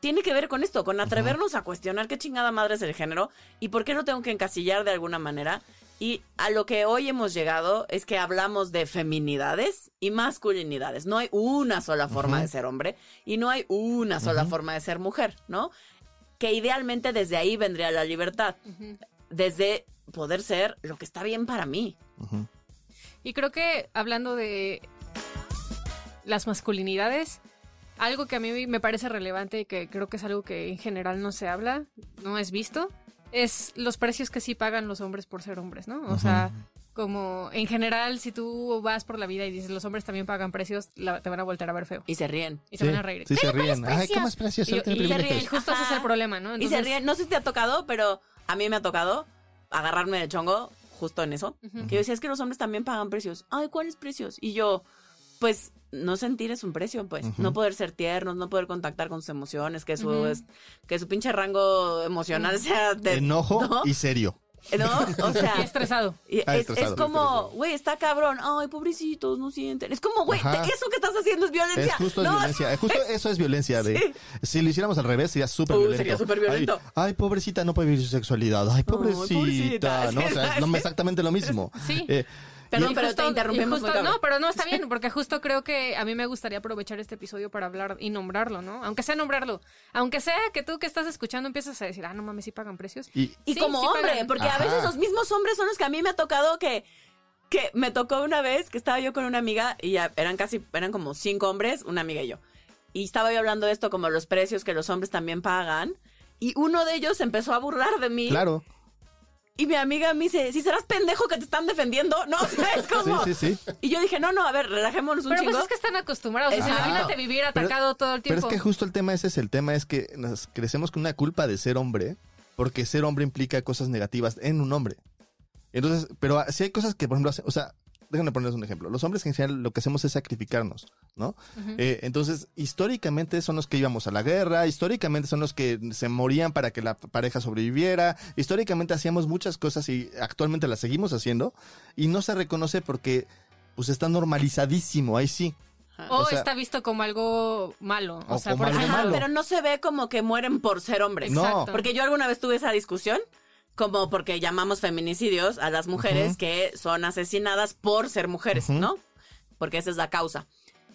tiene que ver con esto, con atrevernos a cuestionar qué chingada madre es el género y por qué lo tengo que encasillar de alguna manera. Y a lo que hoy hemos llegado es que hablamos de feminidades y masculinidades. No hay una sola forma de ser hombre y no hay una sola forma de ser mujer, ¿no? Que idealmente desde ahí vendría la libertad, desde poder ser lo que está bien para mí. Y creo que hablando de las masculinidades, algo que a mí me parece relevante y que creo que es algo que en general no se habla, no es visto, es los precios que sí pagan los hombres por ser hombres, ¿no? O sea, como en general, si tú vas por la vida y dices los hombres también pagan precios, la- te van a voltear a ver feo Y se ríen. y se van a reír. Sí, se "¿Pero ríen. Ay, ¿cómo es precios?" Y, yo- tiene y se ríen, y justo ese es el problema, ¿no? Y se ríen. No sé si te ha tocado, pero a mí me ha tocado agarrarme de chongo justo en eso. Que yo decía, es que los hombres también pagan precios. Ay, ¿cuáles precios? Y yo, pues, no sentir es un precio, pues. No poder ser tiernos, no poder contactar con sus emociones, que su, que su pinche rango emocional sea de... Enojo ¿no? y serio. ¿No? O sea... Y estresado. y Ah, es, estresado. es como, güey, está cabrón. Ay, pobrecitos, no sienten. Es como, güey, eso que estás haciendo es violencia. Es justo es violencia. Es justo eso es violencia. De, Sí. Si lo hiciéramos al revés, sería súper Uh, violento. sería súper violento. Ay, ay, pobrecita, no puede vivir su sexualidad. Ay, pobrecita. pobrecita. ¿no? O sea, es no, <laughs> exactamente lo mismo. Sí. Eh, Perdón, pero justo- te interrumpimos muy justo- cabrón. No, pero no está bien, porque justo creo que a mí me gustaría aprovechar este episodio para hablar y nombrarlo, ¿no? Aunque sea nombrarlo. Aunque sea que tú que estás escuchando empiezas a decir, ah, no mames, sí pagan precios. y, Y Sí, como sí hombre, pagan. porque a veces los mismos hombres son los que a mí me ha tocado que que me tocó una vez que estaba yo con una amiga y ya eran casi eran como cinco hombres, una amiga y yo. Y estaba yo hablando de esto como los precios que los hombres también pagan y uno de ellos empezó a burlar de mí claro. Y mi amiga me dice, "Si serás pendejo que te están defendiendo." No, <laughs> o sea, es Sí, como sí, sí. Y yo dije, "No, no, a ver, relajémonos un Pero chingo." pues es que están acostumbrados. Exacto. imagínate vivir Pero- atacado todo el Pero tiempo. es que justo el tema ese es el tema, es que nos crecemos con una culpa de ser hombre, porque ser hombre implica cosas negativas en un hombre. Entonces, pero si hay cosas que, por ejemplo, o sea, déjenme ponerles un ejemplo. Los hombres en general lo que hacemos es sacrificarnos, ¿no? Eh, entonces, históricamente son los que íbamos a la guerra, históricamente son los que se morían para que la pareja sobreviviera, históricamente hacíamos muchas cosas y actualmente las seguimos haciendo y no se reconoce porque pues está normalizadísimo, ahí sí. o o sea- está visto como algo malo. O, O sea, como por algo ejemplo, Ajá, malo. pero no se ve como que mueren por ser hombres. No. Exacto. Porque yo alguna vez tuve esa discusión, como porque llamamos feminicidios a las mujeres Ujú. que son asesinadas por ser mujeres, Ujú. ¿no? Porque esa es la causa.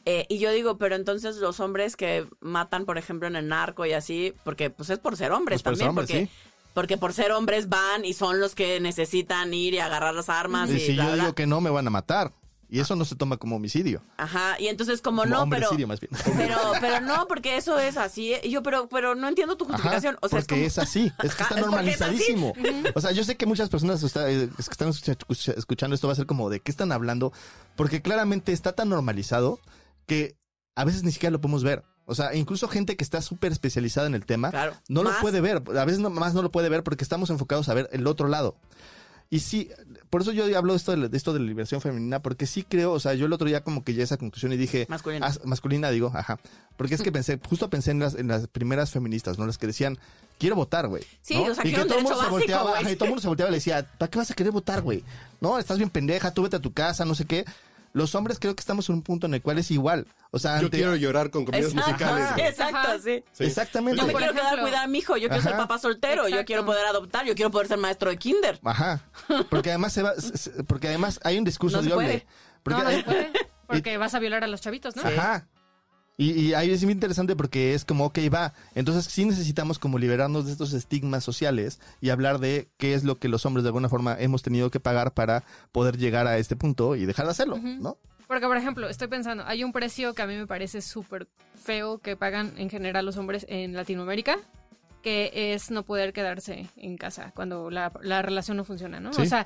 Eh, y yo digo, pero entonces los hombres que matan, por ejemplo, en el narco y así, porque pues es por ser hombres Pues por ser también, hombres, porque, sí. porque por ser hombres van y son los que necesitan ir y agarrar las armas Y y, si bla, yo bla. digo que no, me van a matar. Y eso no se toma como homicidio. Ajá, y entonces como, Como no, pero... homicidio, más bien. Pero, pero no, porque eso es así. Y yo, pero, pero no entiendo tu justificación. Ajá, o sea, porque es, como- es así, es que está es normalizadísimo. O sea, yo sé que muchas personas está- eh, es que están escucha- escuchando esto va a ser como de qué están hablando, porque claramente está tan normalizado que a veces ni siquiera lo podemos ver. O sea, incluso gente que está súper especializada en el tema Claro. no lo puede ver. A veces no- más no lo puede ver porque estamos enfocados a ver el otro lado. Y sí, por eso yo hablo de esto de, esto de la liberación femenina, porque sí creo, o sea, yo el otro día como que llegué a esa conclusión y dije, Masculina. Masculina, digo, ajá. Porque es que <laughs> pensé, justo pensé en las, en las primeras feministas, ¿no? Las que decían, quiero votar, güey. Sí, ¿no? o sea, y un todo el mundo se volteaba, y todo el mundo se volteaba y le decía, ¿para qué vas a querer votar, güey? No, estás bien pendeja, tú vete a tu casa, no sé qué. Los hombres creo que estamos en un punto en el cual es igual. O sea, Yo ante- quiero llorar con comedias Exacto, musicales. exacto, Ajá. sí. Sí. Exactamente. Yo me quiero quedar a cuidar a mi hijo, yo quiero ser papá soltero, yo quiero poder adoptar, yo quiero poder ser maestro de kinder. Ajá. Porque además se va, porque además hay un discurso No doble. puede. Porque no, no hay- se puede. <laughs> Porque vas a violar a los chavitos, ¿no? Ajá. Y, y ahí es muy interesante porque es como, ok, va. Entonces sí necesitamos como liberarnos de estos estigmas sociales y hablar de qué es lo que los hombres de alguna forma hemos tenido que pagar para poder llegar a este punto y dejar de hacerlo. ¿no? Porque, por ejemplo, estoy pensando, hay un precio que a mí me parece súper feo que pagan en general los hombres en Latinoamérica, que es no poder quedarse en casa cuando la, la relación no funciona, ¿no? Sí. O sea,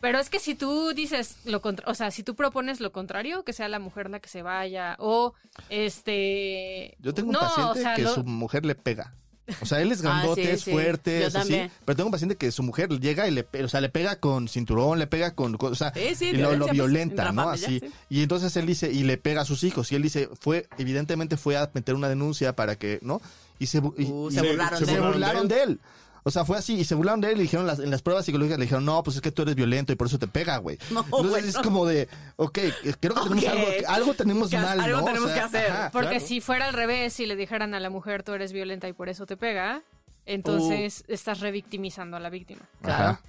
pero es que si tú dices lo contra, o sea, si tú propones lo contrario, que sea la mujer la que se vaya, o este... Yo tengo un no, paciente o sea, que lo- su mujer le pega. O sea, él es Ah, grandote, sí, es sí. fuerte, Yo es así. Pero tengo un paciente que su mujer llega y le, o sea, le pega con cinturón, le pega con, o sea, Sí, sí, y lo, lo pues, violenta, ¿no? Así. sí. Y entonces él dice, y le pega a sus hijos. Y él dice, fue, evidentemente fue a meter una denuncia para que, ¿no? Y se, y- Uh, y se burlaron se de se él. burlaron de él. O sea, fue así, y se burlaron de él y le dijeron las- en las pruebas psicológicas, le dijeron, no, pues es que tú eres violento y por eso te pega, güey. No, Entonces bueno. es como de, ok, creo que tenemos algo, algo tenemos Que mal, algo ¿no? O tenemos sea, que hacer. ajá, Porque claro. si fuera al revés, si le dijeran a la mujer tú eres violenta y por eso te pega, entonces estás revictimizando a la víctima. Claro. Ajá.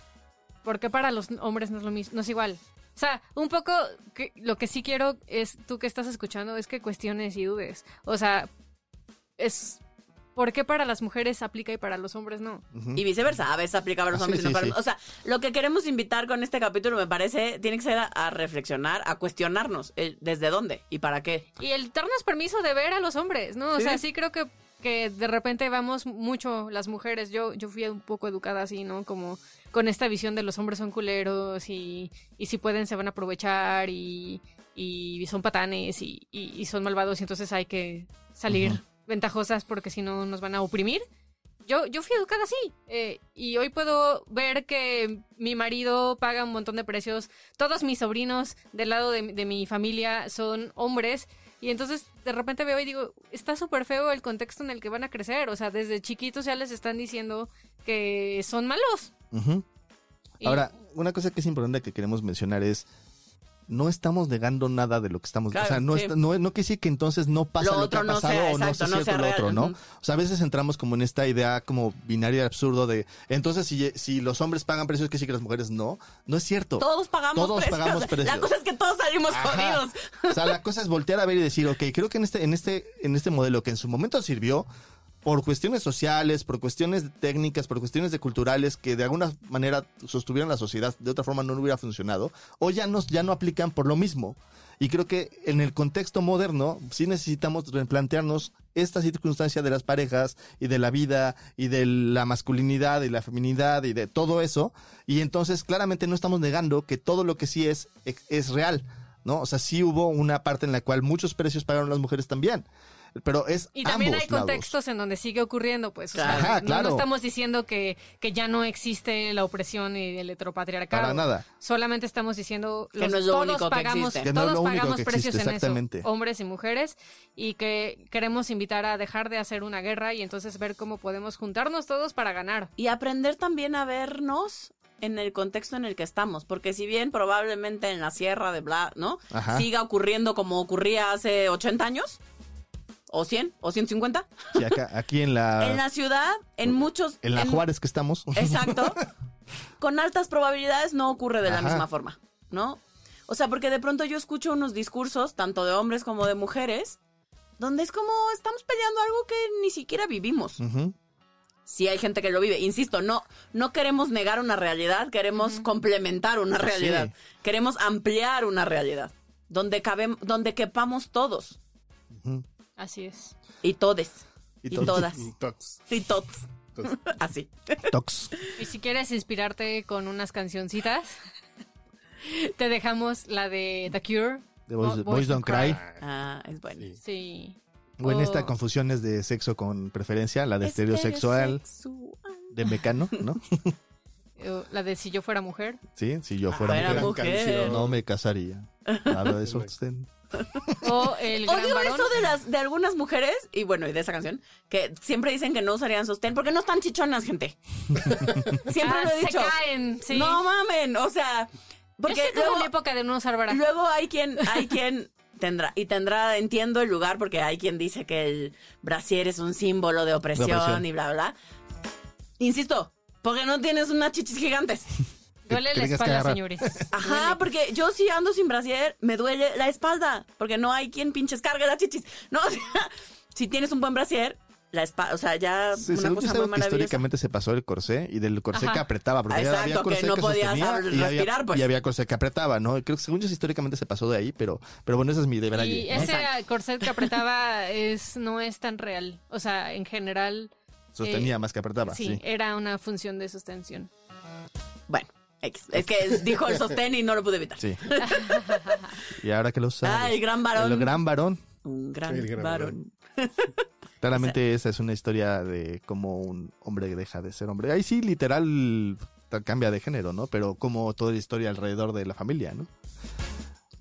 Porque para los hombres no es lo mismo, no es igual. O sea, un poco que, lo que sí quiero es, tú que estás escuchando, es que cuestiones y dudes. O sea, es ¿por qué para las mujeres aplica y para los hombres no? Y viceversa, a veces aplica para los Ah, hombres sí, y no sí, para sí. O sea, lo que queremos invitar con este capítulo, me parece, tiene que ser a, a reflexionar, a cuestionarnos eh, desde dónde y para qué. Y el darnos permiso de ver a los hombres, ¿no? O Sí. sea, sí creo que, que de repente vamos mucho las mujeres. Yo, yo fui un poco educada así, ¿no? Como con esta visión de los hombres son culeros y, y si pueden se van a aprovechar y, y son patanes y, y- y son malvados y entonces hay que salir. Ventajosas porque si no nos van a oprimir. Yo, yo fui educada así eh, y hoy puedo ver que mi marido paga un montón de precios. Todos mis sobrinos del lado de, de mi familia son hombres y entonces de repente veo y digo, está súper feo el contexto en el que van a crecer. O sea, desde chiquitos ya les están diciendo que son malos. Y- Ahora, una cosa que es importante que queremos mencionar es no estamos negando nada de lo que estamos, Claro, o sea, no, sí. está- no, no quiere decir que entonces no pasa Lo lo, otro que ha no pasado sea, o no exacto, no cierto sea lo otro, ¿no? O sea, a veces entramos como en esta idea como binaria absurdo de, entonces si, si los hombres pagan precios, que sí que las mujeres no, no es cierto. Todos pagamos Todos precios. pagamos <laughs> precios. La cosa es que todos salimos jodidos. O sea, la cosa es voltear a ver y decir, ok, creo que en este, en este, en este modelo que en su momento sirvió, por cuestiones sociales, por cuestiones técnicas, por cuestiones de culturales que de alguna manera sostuvieron la sociedad, de otra forma no hubiera funcionado, o ya no, ya no aplican por lo mismo. Y creo que en el contexto moderno sí necesitamos replantearnos esta circunstancia de las parejas y de la vida y de la masculinidad y la feminidad y de todo eso. Y entonces claramente no estamos negando que todo lo que sí es es real, ¿no? O sea, sí hubo una parte en la cual muchos precios pagaron las mujeres también. Pero es Y también ambos hay lados. contextos en donde sigue ocurriendo, pues. o sea, Ajá, no- claro. no, estamos diciendo que, que ya no existe la opresión y el heteropatriarcado. Para nada. Solamente estamos diciendo Que no es lo todos único que pagamos, existe. Que no todos lo pagamos que precios existe, en exactamente. eso, hombres y mujeres, y que queremos invitar a dejar de hacer una guerra y entonces ver cómo podemos juntarnos todos para ganar. Y aprender también a vernos en el contexto en el que estamos, porque si bien probablemente en la sierra de Bla, ¿no? Ajá. Siga ocurriendo como ocurría hace 80 años, o 100, o 150, Sí, acá, aquí en la, en la ciudad, en muchos... en la Juárez que estamos. Exacto. Con altas probabilidades no ocurre de la misma forma, ¿no? O sea, porque de pronto yo escucho unos discursos, tanto de hombres como de mujeres, donde es como estamos peleando algo que ni siquiera vivimos. Ujú. Sí hay gente que lo vive. Insisto, no, no queremos negar una realidad, queremos complementar una Sí. realidad. Queremos ampliar una realidad. Donde cabem- donde quepamos todos. Así es. Y todes. Y Y, todas. Y todos. Tox. <laughs> Así. Tox. Y si quieres inspirarte con unas cancioncitas, te dejamos la de The Cure. The Boys, Bo- Boys Don't Cry. Ah, es bueno. Sí. Sí. O en Oh. esta confusiones de sexo con preferencia, la de estereosexual, Estereosexual. de mecano, ¿no? <laughs> La de Si yo fuera mujer. Sí, si yo Ah, fuera fuera mujer, mujer. no me casaría. <laughs> Nada de eso. O el gran Odio varón. eso de las de algunas mujeres y bueno, y de esa canción, que siempre dicen que no usarían sostén porque no están chichonas, gente. <laughs> Siempre Ah, lo he se dicho. caen, sí. No mamen, o sea, Porque luego, mi época de no usar bra. luego hay quien hay quien tendrá y tendrá entiendo el lugar porque hay quien dice que el brasier es un símbolo de opresión, De opresión. y bla bla. Insisto, porque no tienes unas chichis gigantes. Duele la que espalda, señores. <laughs> Ajá, porque yo si ando sin brasier, me duele la espalda, porque no hay quien pinches cargue las chichis. No, <laughs> o sea, si tienes un buen brasier, la espalda, o sea, ya Sí, una cosa muy que maravillosa. históricamente se pasó el corsé y del corsé Ajá. que apretaba, porque ya Exacto, había corsé que no podías sostenía ab- y había, respirar, pues. y había corsé que apretaba, ¿no? Creo que según yo históricamente se pasó de ahí, pero, pero bueno, esa es mi deber Y ese corset que apretaba <laughs> es, no es tan real. O sea, en general, Sostenía eh, más que apretaba, sí, sí. era una función de sostención. Bueno, X. es que dijo el sostén y no lo pude evitar. Sí. y ahora que lo sabes. Ah, el gran varón. El gran varón. Un gran, El gran varón. <laughs> Claramente esa es una historia de cómo un hombre deja de ser hombre. Ahí sí, literal, cambia de género, ¿no? Pero como toda la historia alrededor de la familia, ¿no?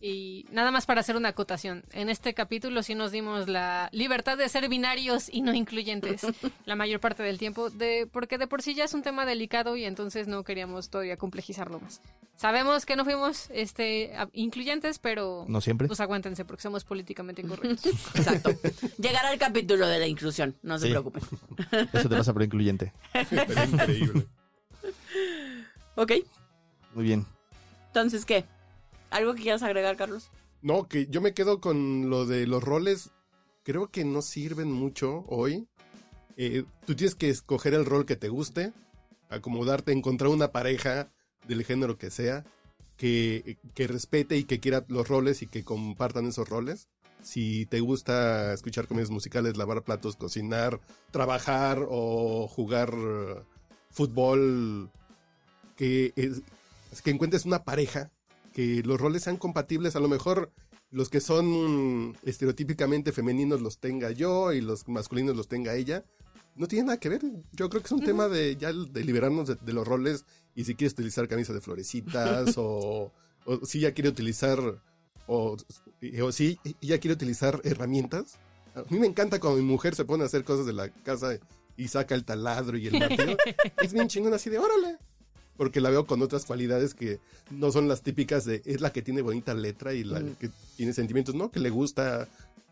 Y nada más para hacer una acotación. En este capítulo sí nos dimos la libertad de ser binarios y no incluyentes <laughs> la mayor parte del tiempo, de, porque de por sí ya es un tema delicado y entonces no queríamos todavía complejizarlo más. Sabemos que no fuimos este, incluyentes, pero No siempre. pues aguántense porque somos políticamente <laughs> incorrectos. Exacto. Llegará el capítulo de la inclusión, no se Sí. preocupen. Eso te pasa por incluyente. Pero increíble. Ok, Muy bien. entonces, ¿qué? ¿Algo que quieras agregar, Carlos? No, que yo me quedo con lo de los roles. Creo que no sirven mucho hoy. Eh, tú tienes que escoger el rol que te guste, acomodarte, encontrar una pareja del género que sea, que, que respete y que quiera los roles y que compartan esos roles. Si te gusta escuchar comedias musicales, lavar platos, cocinar, trabajar o jugar eh, fútbol, que, es- que encuentres una pareja, que los roles sean compatibles, a lo mejor los que son estereotípicamente femeninos los tenga yo y los masculinos los tenga ella. No tiene nada que ver. Yo creo que es un tema de ya de liberarnos de, de los roles y si quieres utilizar camisa de florecitas <laughs> o, o si ya quiere utilizar o, o si ya quiere utilizar herramientas. A mí me encanta cuando mi mujer se pone a hacer cosas de la casa y saca el taladro y el martillo. <laughs> es bien chingón así de órale. Porque la veo con otras cualidades que no son las típicas de es la que tiene bonita letra y la Mm. que tiene sentimientos, no, que le gusta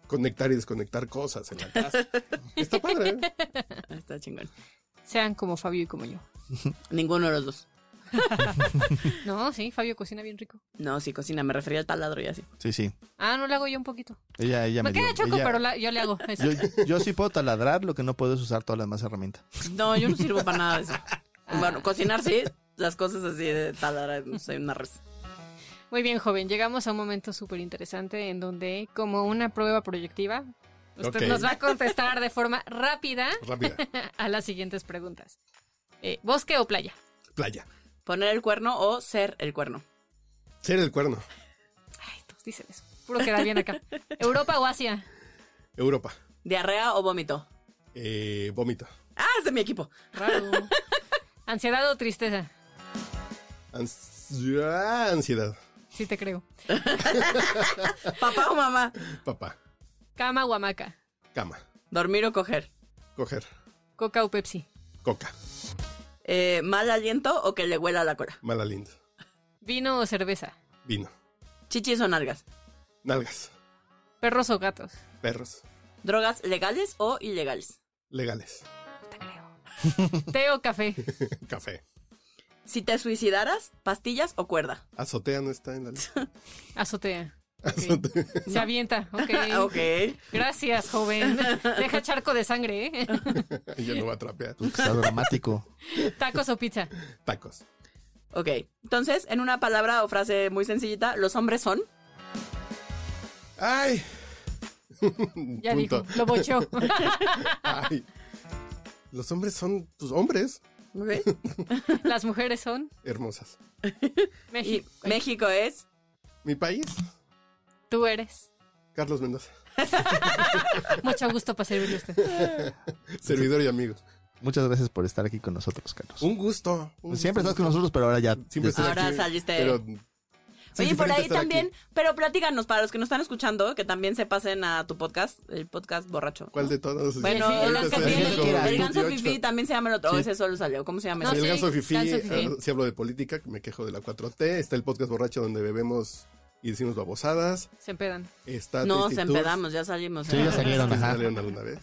conectar y desconectar cosas en la casa. Está padre. ¿eh? <laughs> Está chingón. Sean como Fabio y como yo. <laughs> Ninguno de los dos. <laughs> No, sí, Fabio cocina bien rico. No, sí, cocina. Me refería al taladro y así. Sí, sí. Ah, no le hago yo un poquito. Ella, ella Me me, dio- queda choco, ella- pero la- yo le hago. yo sí puedo taladrar, lo que no puedo es usar todas las demás herramientas. No, yo no sirvo para nada de eso. Bueno, cocinar sí. Las cosas así de taladrar, no sé, una res. Muy bien, joven. Llegamos a un momento súper interesante en donde, como una prueba proyectiva, usted nos va a contestar de forma rápida Rápida. <laughs> a las siguientes preguntas. Eh, ¿Bosque o playa? Playa. Poner el cuerno o ser el cuerno. Ser el cuerno. Ay, todos dicen eso. Puro queda bien acá. <laughs> ¿Europa o Asia? Europa. Diarrea o vómito. Eh, vómito. Ah, es de mi equipo. Raro. <laughs> ¿Ansiedad o tristeza? Ansiedad. Ansiedad. Sí te creo. <laughs> Papá o mamá. Papá. ¿Cama o hamaca? Cama. Dormir o coger. Coger. ¿Coca o Pepsi? Coca. Eh, mal aliento o que le huela la cola. Mala linda. ¿Vino o cerveza? Vino. Chichis o nalgas. Nalgas. ¿Perros o gatos? Perros. Drogas legales o ilegales. Legales. Te creo. <laughs> ¿Té o café? <laughs> Café. Si te suicidaras, pastillas o cuerda. Azotea no está en la lista. <laughs> Azotea. Se avienta. Ok. Ah, <laughs> ok. Gracias, joven. Deja charco de sangre, ¿eh? <laughs> ya no va a trapear. Está dramático. ¿Tacos o pizza? Tacos. Ok. Entonces, en una palabra o frase muy sencillita, los hombres son. ¡Ay! Ya Punto. dijo. Lo bocheó. Ay. Los hombres son, pues, hombres <laughs> Las mujeres son hermosas. <laughs> Y México. Es. Mi país, Tú eres. Carlos Mendoza. <laughs> Mucho gusto para servirle a usted. Servidor y amigos. Muchas gracias por estar aquí con nosotros, Carlos. Un gusto. un Siempre gusto. estás con nosotros, pero ahora ya. Siempre Ahora aquí, saliste. Pero, sí, Oye, por ahí también, aquí. pero platícanos, para los que nos están escuchando, que también se pasen a tu podcast, el podcast borracho. ¿Cuál de todos? Bueno, Sí, el, los que que tiene- el ganso 28. fifi también se llama el otro, o Sí. ese solo salió, ¿cómo se llama No, el sí, ganso fifí, Ganso Fifí. eh, si hablo de política, me quejo de la 4T. Está el podcast borracho donde bebemos y decimos babosadas. Se empedan. Está No, Tasty se Tours. empedamos, ya salimos. Sí, ¿eh? ya salieron, que ajá. salieron alguna vez.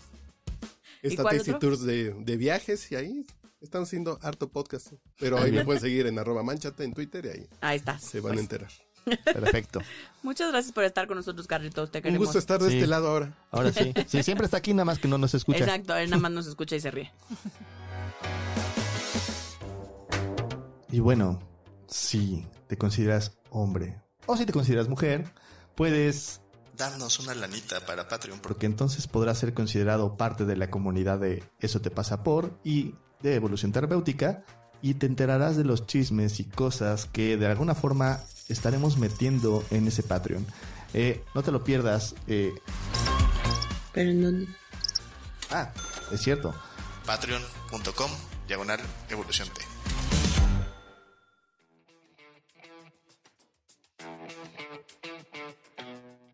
¿Y Está cuál Tasty otro? Tours de, de viajes y ahí estamos haciendo harto podcast. Pero ahí me pueden seguir en arroba manchate en Twitter y ahí Ahí está. se van a enterar. Perfecto. Muchas gracias por estar con nosotros, Carlitos. Te Un queremos. gusto estar de Sí. este lado ahora. Ahora sí. <laughs> Sí, siempre está aquí, nada más que no nos escucha. Exacto, él nada más nos escucha y se ríe. Y bueno, si te consideras hombre o si te consideras mujer, puedes darnos una lanita para Patreon, porque entonces podrás ser considerado parte de la comunidad de Eso te pasa por y de Evolución Terapéutica y te enterarás de los chismes y cosas que de alguna forma estaremos metiendo en ese Patreon. Eh, no te lo pierdas. eh, Pero en dónde? ah, es cierto. Patreon.com diagonal evolución T.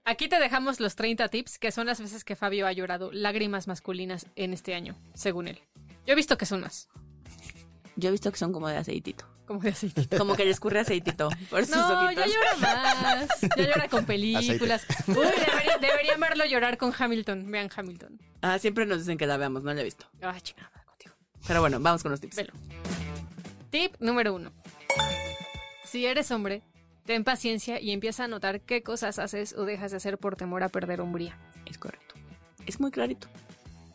Aquí te dejamos los 30 tips, que son las veces que Fabio ha llorado lágrimas masculinas en este año, según él. Yo he visto que son más, Yo he visto que son como de aceitito. Como de aceite. Como que le escurre aceitito por sus No, ojitos. ya llora más. Ya llora con películas. Uy, debería- deberían verlo llorar con Hamilton. Vean Hamilton. Ah, siempre nos dicen que la veamos, no la he visto. Ay, chingada, contigo. Pero bueno, vamos con los tips. Velo. Tip número uno. Si eres hombre, ten paciencia y empieza a notar qué cosas haces o dejas de hacer por temor a perder hombría. Es correcto. Es muy clarito.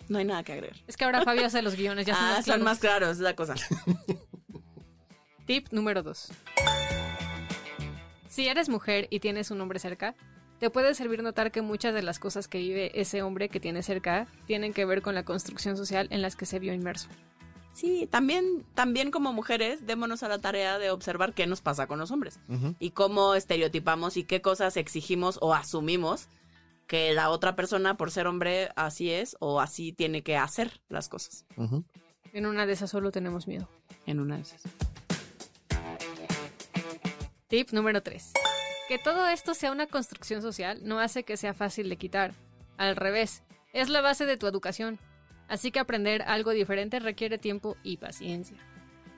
No hay nada que agregar. Es que ahora Fabio hace los guiones, ya son ah, más son más claros, es la cosa. <laughs> Tip número 2. Si eres mujer y tienes un hombre cerca, te puede servir notar que muchas de las cosas que vive ese hombre que tienes cerca tienen que ver con la construcción social en las que se vio inmerso. Sí, también, también como mujeres, démonos a la tarea de observar qué nos pasa con los hombres y cómo estereotipamos y qué cosas exigimos o asumimos que la otra persona, por ser hombre, así es o así tiene que hacer las cosas. En una de esas solo tenemos miedo. En una de esas. Tip número 3. Que todo esto sea una construcción social no hace que sea fácil de quitar. Al revés, es la base de tu educación. Así que aprender algo diferente requiere tiempo y paciencia.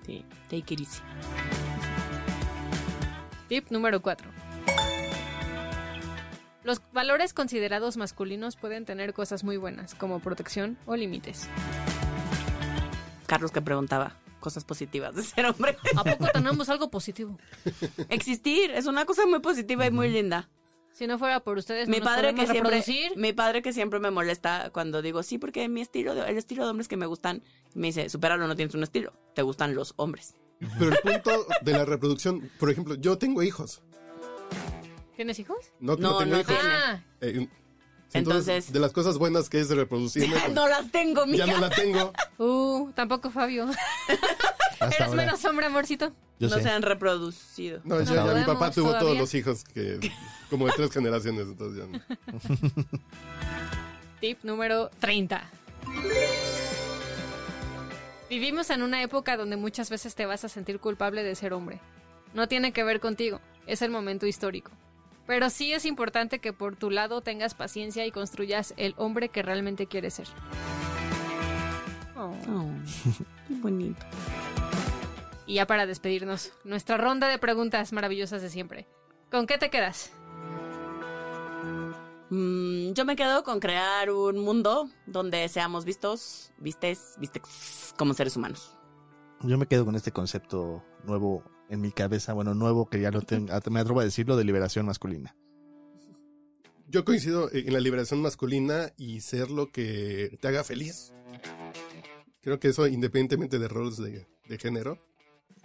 Sí, take it easy. Tip número 4. Los valores considerados masculinos pueden tener cosas muy buenas, como protección o límites. Carlos que preguntaba cosas positivas de ser hombre. ¿A poco tenemos algo positivo? <laughs> Existir es una cosa muy positiva y muy linda. Si no fuera por ustedes, no Mi nos padre que siempre, reproducir. mi padre que siempre me molesta cuando digo sí porque mi estilo, de- el estilo de hombres que me gustan, me dice supéralo, no tienes un estilo, te gustan los hombres. Pero el punto de la reproducción, por ejemplo, yo tengo hijos. ¿Tienes hijos? No, que No, no tengo no hijos. tiene. Ah, Eh, entonces, Entonces- de las cosas buenas que es reproducirme, pues, no las tengo, mija. ya no la tengo. <laughs> uh, tampoco Fabio. <laughs> Hasta ¿Eres ahora. menos hombre, amorcito? Yo no sé. se han reproducido. No, ya, ya mi papá tuvo todos los hijos que como de tres generaciones, entonces ya no. <laughs> Tip número 30. Vivimos en una época donde muchas veces te vas a sentir culpable de ser hombre. No tiene que ver contigo, es el momento histórico. Pero sí es importante que por tu lado tengas paciencia y construyas el hombre que realmente quieres ser. Oh. Oh, qué bonito. Y ya para despedirnos, nuestra ronda de preguntas maravillosas de siempre. ¿Con qué te quedas? Mm, yo me quedo con crear un mundo donde seamos vistos, vistes, vistes como seres humanos. Yo me quedo con este concepto nuevo en mi cabeza, bueno, nuevo que ya lo <laughs> tengo, me atrevo a decirlo, de liberación masculina. Yo coincido en la liberación masculina y ser lo que te haga feliz. Creo que eso, independientemente de roles de, de género,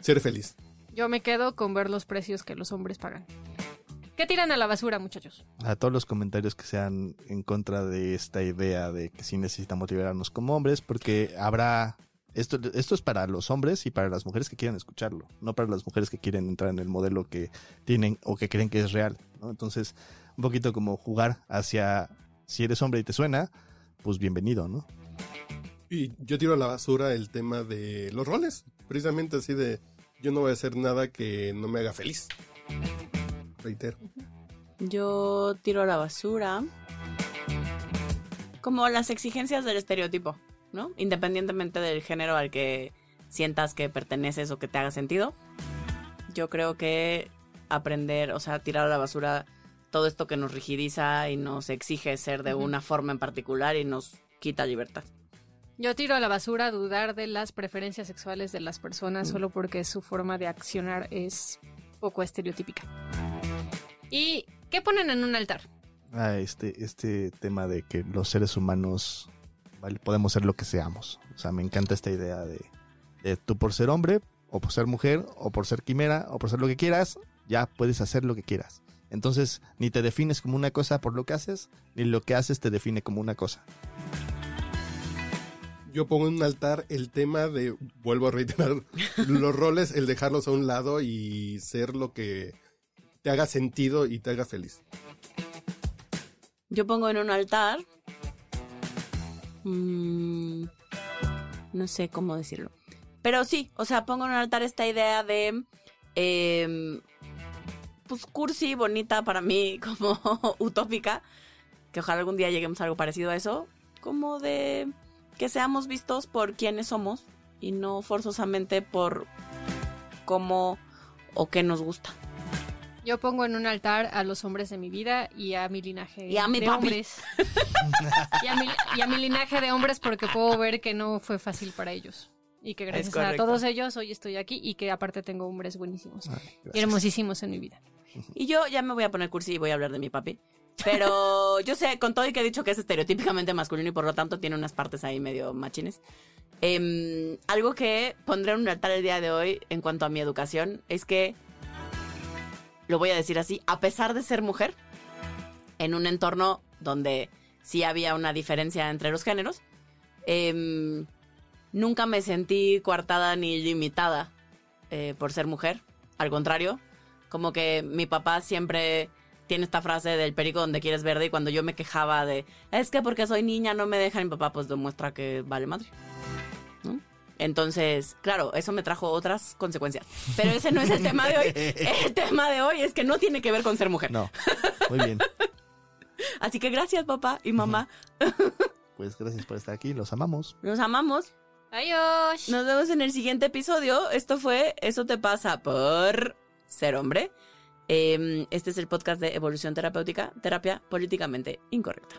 ser feliz. Yo me quedo con ver los precios que los hombres pagan. ¿Qué tiran a la basura, muchachos? A todos los comentarios que sean en contra de esta idea de que sí necesitamos liberarnos como hombres, porque habrá... Esto, esto es para los hombres y para las mujeres que quieran escucharlo, no para las mujeres que quieren entrar en el modelo que tienen o que creen que es real. ¿no? Entonces, un poquito como jugar hacia, si eres hombre y te suena, pues bienvenido, ¿no? Y yo tiro a la basura el tema de los roles. Precisamente así de, yo no voy a hacer nada que no me haga feliz. Reitero. Yo tiro a la basura como las exigencias del estereotipo, ¿no? Independientemente del género al que sientas que perteneces o que te haga sentido. Yo creo que aprender, o sea, tirar a la basura todo esto que nos rigidiza y nos exige ser de una forma en particular y nos quita libertad. Yo tiro a la basura dudar de las preferencias sexuales de las personas solo porque su forma de accionar es poco estereotípica. ¿Y qué ponen en un altar? Ah, este, este tema de que los seres humanos ¿vale? podemos ser lo que seamos. O sea, me encanta esta idea de, de tú por ser hombre, o por ser mujer, o por ser quimera, o por ser lo que quieras, ya puedes hacer lo que quieras. Entonces, ni te defines como una cosa por lo que haces, ni lo que haces te define como una cosa. Yo pongo en un altar el tema de, vuelvo a reiterar, <laughs> los roles, el dejarlos a un lado y ser lo que te haga sentido y te haga feliz. Yo pongo en un altar. Mm, no sé cómo decirlo. Pero sí, o sea, pongo en un altar esta idea de. em, pues cursi, bonita para mí, <laughs> como utópica. Que ojalá algún día lleguemos a algo parecido a eso. Como de que seamos vistos por quienes somos y no forzosamente por cómo o qué nos gusta. Yo pongo en un altar a los hombres de mi vida y a mi linaje Y a mi de papi. hombres. y, a mi, y a mi linaje de hombres porque puedo ver que no fue fácil para ellos. Y que gracias a todos ellos hoy estoy aquí y que aparte tengo hombres buenísimos Ay, y hermosísimos en mi vida. Y yo ya me voy a poner cursi y voy a hablar de mi papi. Pero <laughs> yo sé, con todo y que he dicho que es estereotípicamente masculino y por lo tanto tiene unas partes ahí medio machines. em, algo que pondré en un altar el día de hoy en cuanto a mi educación es que, lo voy a decir así, a pesar de ser mujer, en un entorno donde sí había una diferencia entre los géneros, em, nunca me sentí coartada ni limitada eh, por ser mujer. Al contrario, como que mi papá siempre tiene esta frase del perico donde quieres verde y cuando yo me quejaba de es que porque soy niña no me dejan mi papá pues demuestra que vale madre. Entonces, claro, eso me trajo otras consecuencias. Pero ese no es el tema de hoy. <laughs> El tema de hoy es que no tiene que ver con ser mujer. No. Muy bien. <laughs> Así que gracias papá y mamá. Pues gracias por estar aquí. Los amamos. Nos amamos. Adiós. Nos vemos en el siguiente episodio. Esto fue Eso te pasa por ser hombre. Eh, Este es el podcast de Evolución Terapéutica, terapia políticamente incorrecta.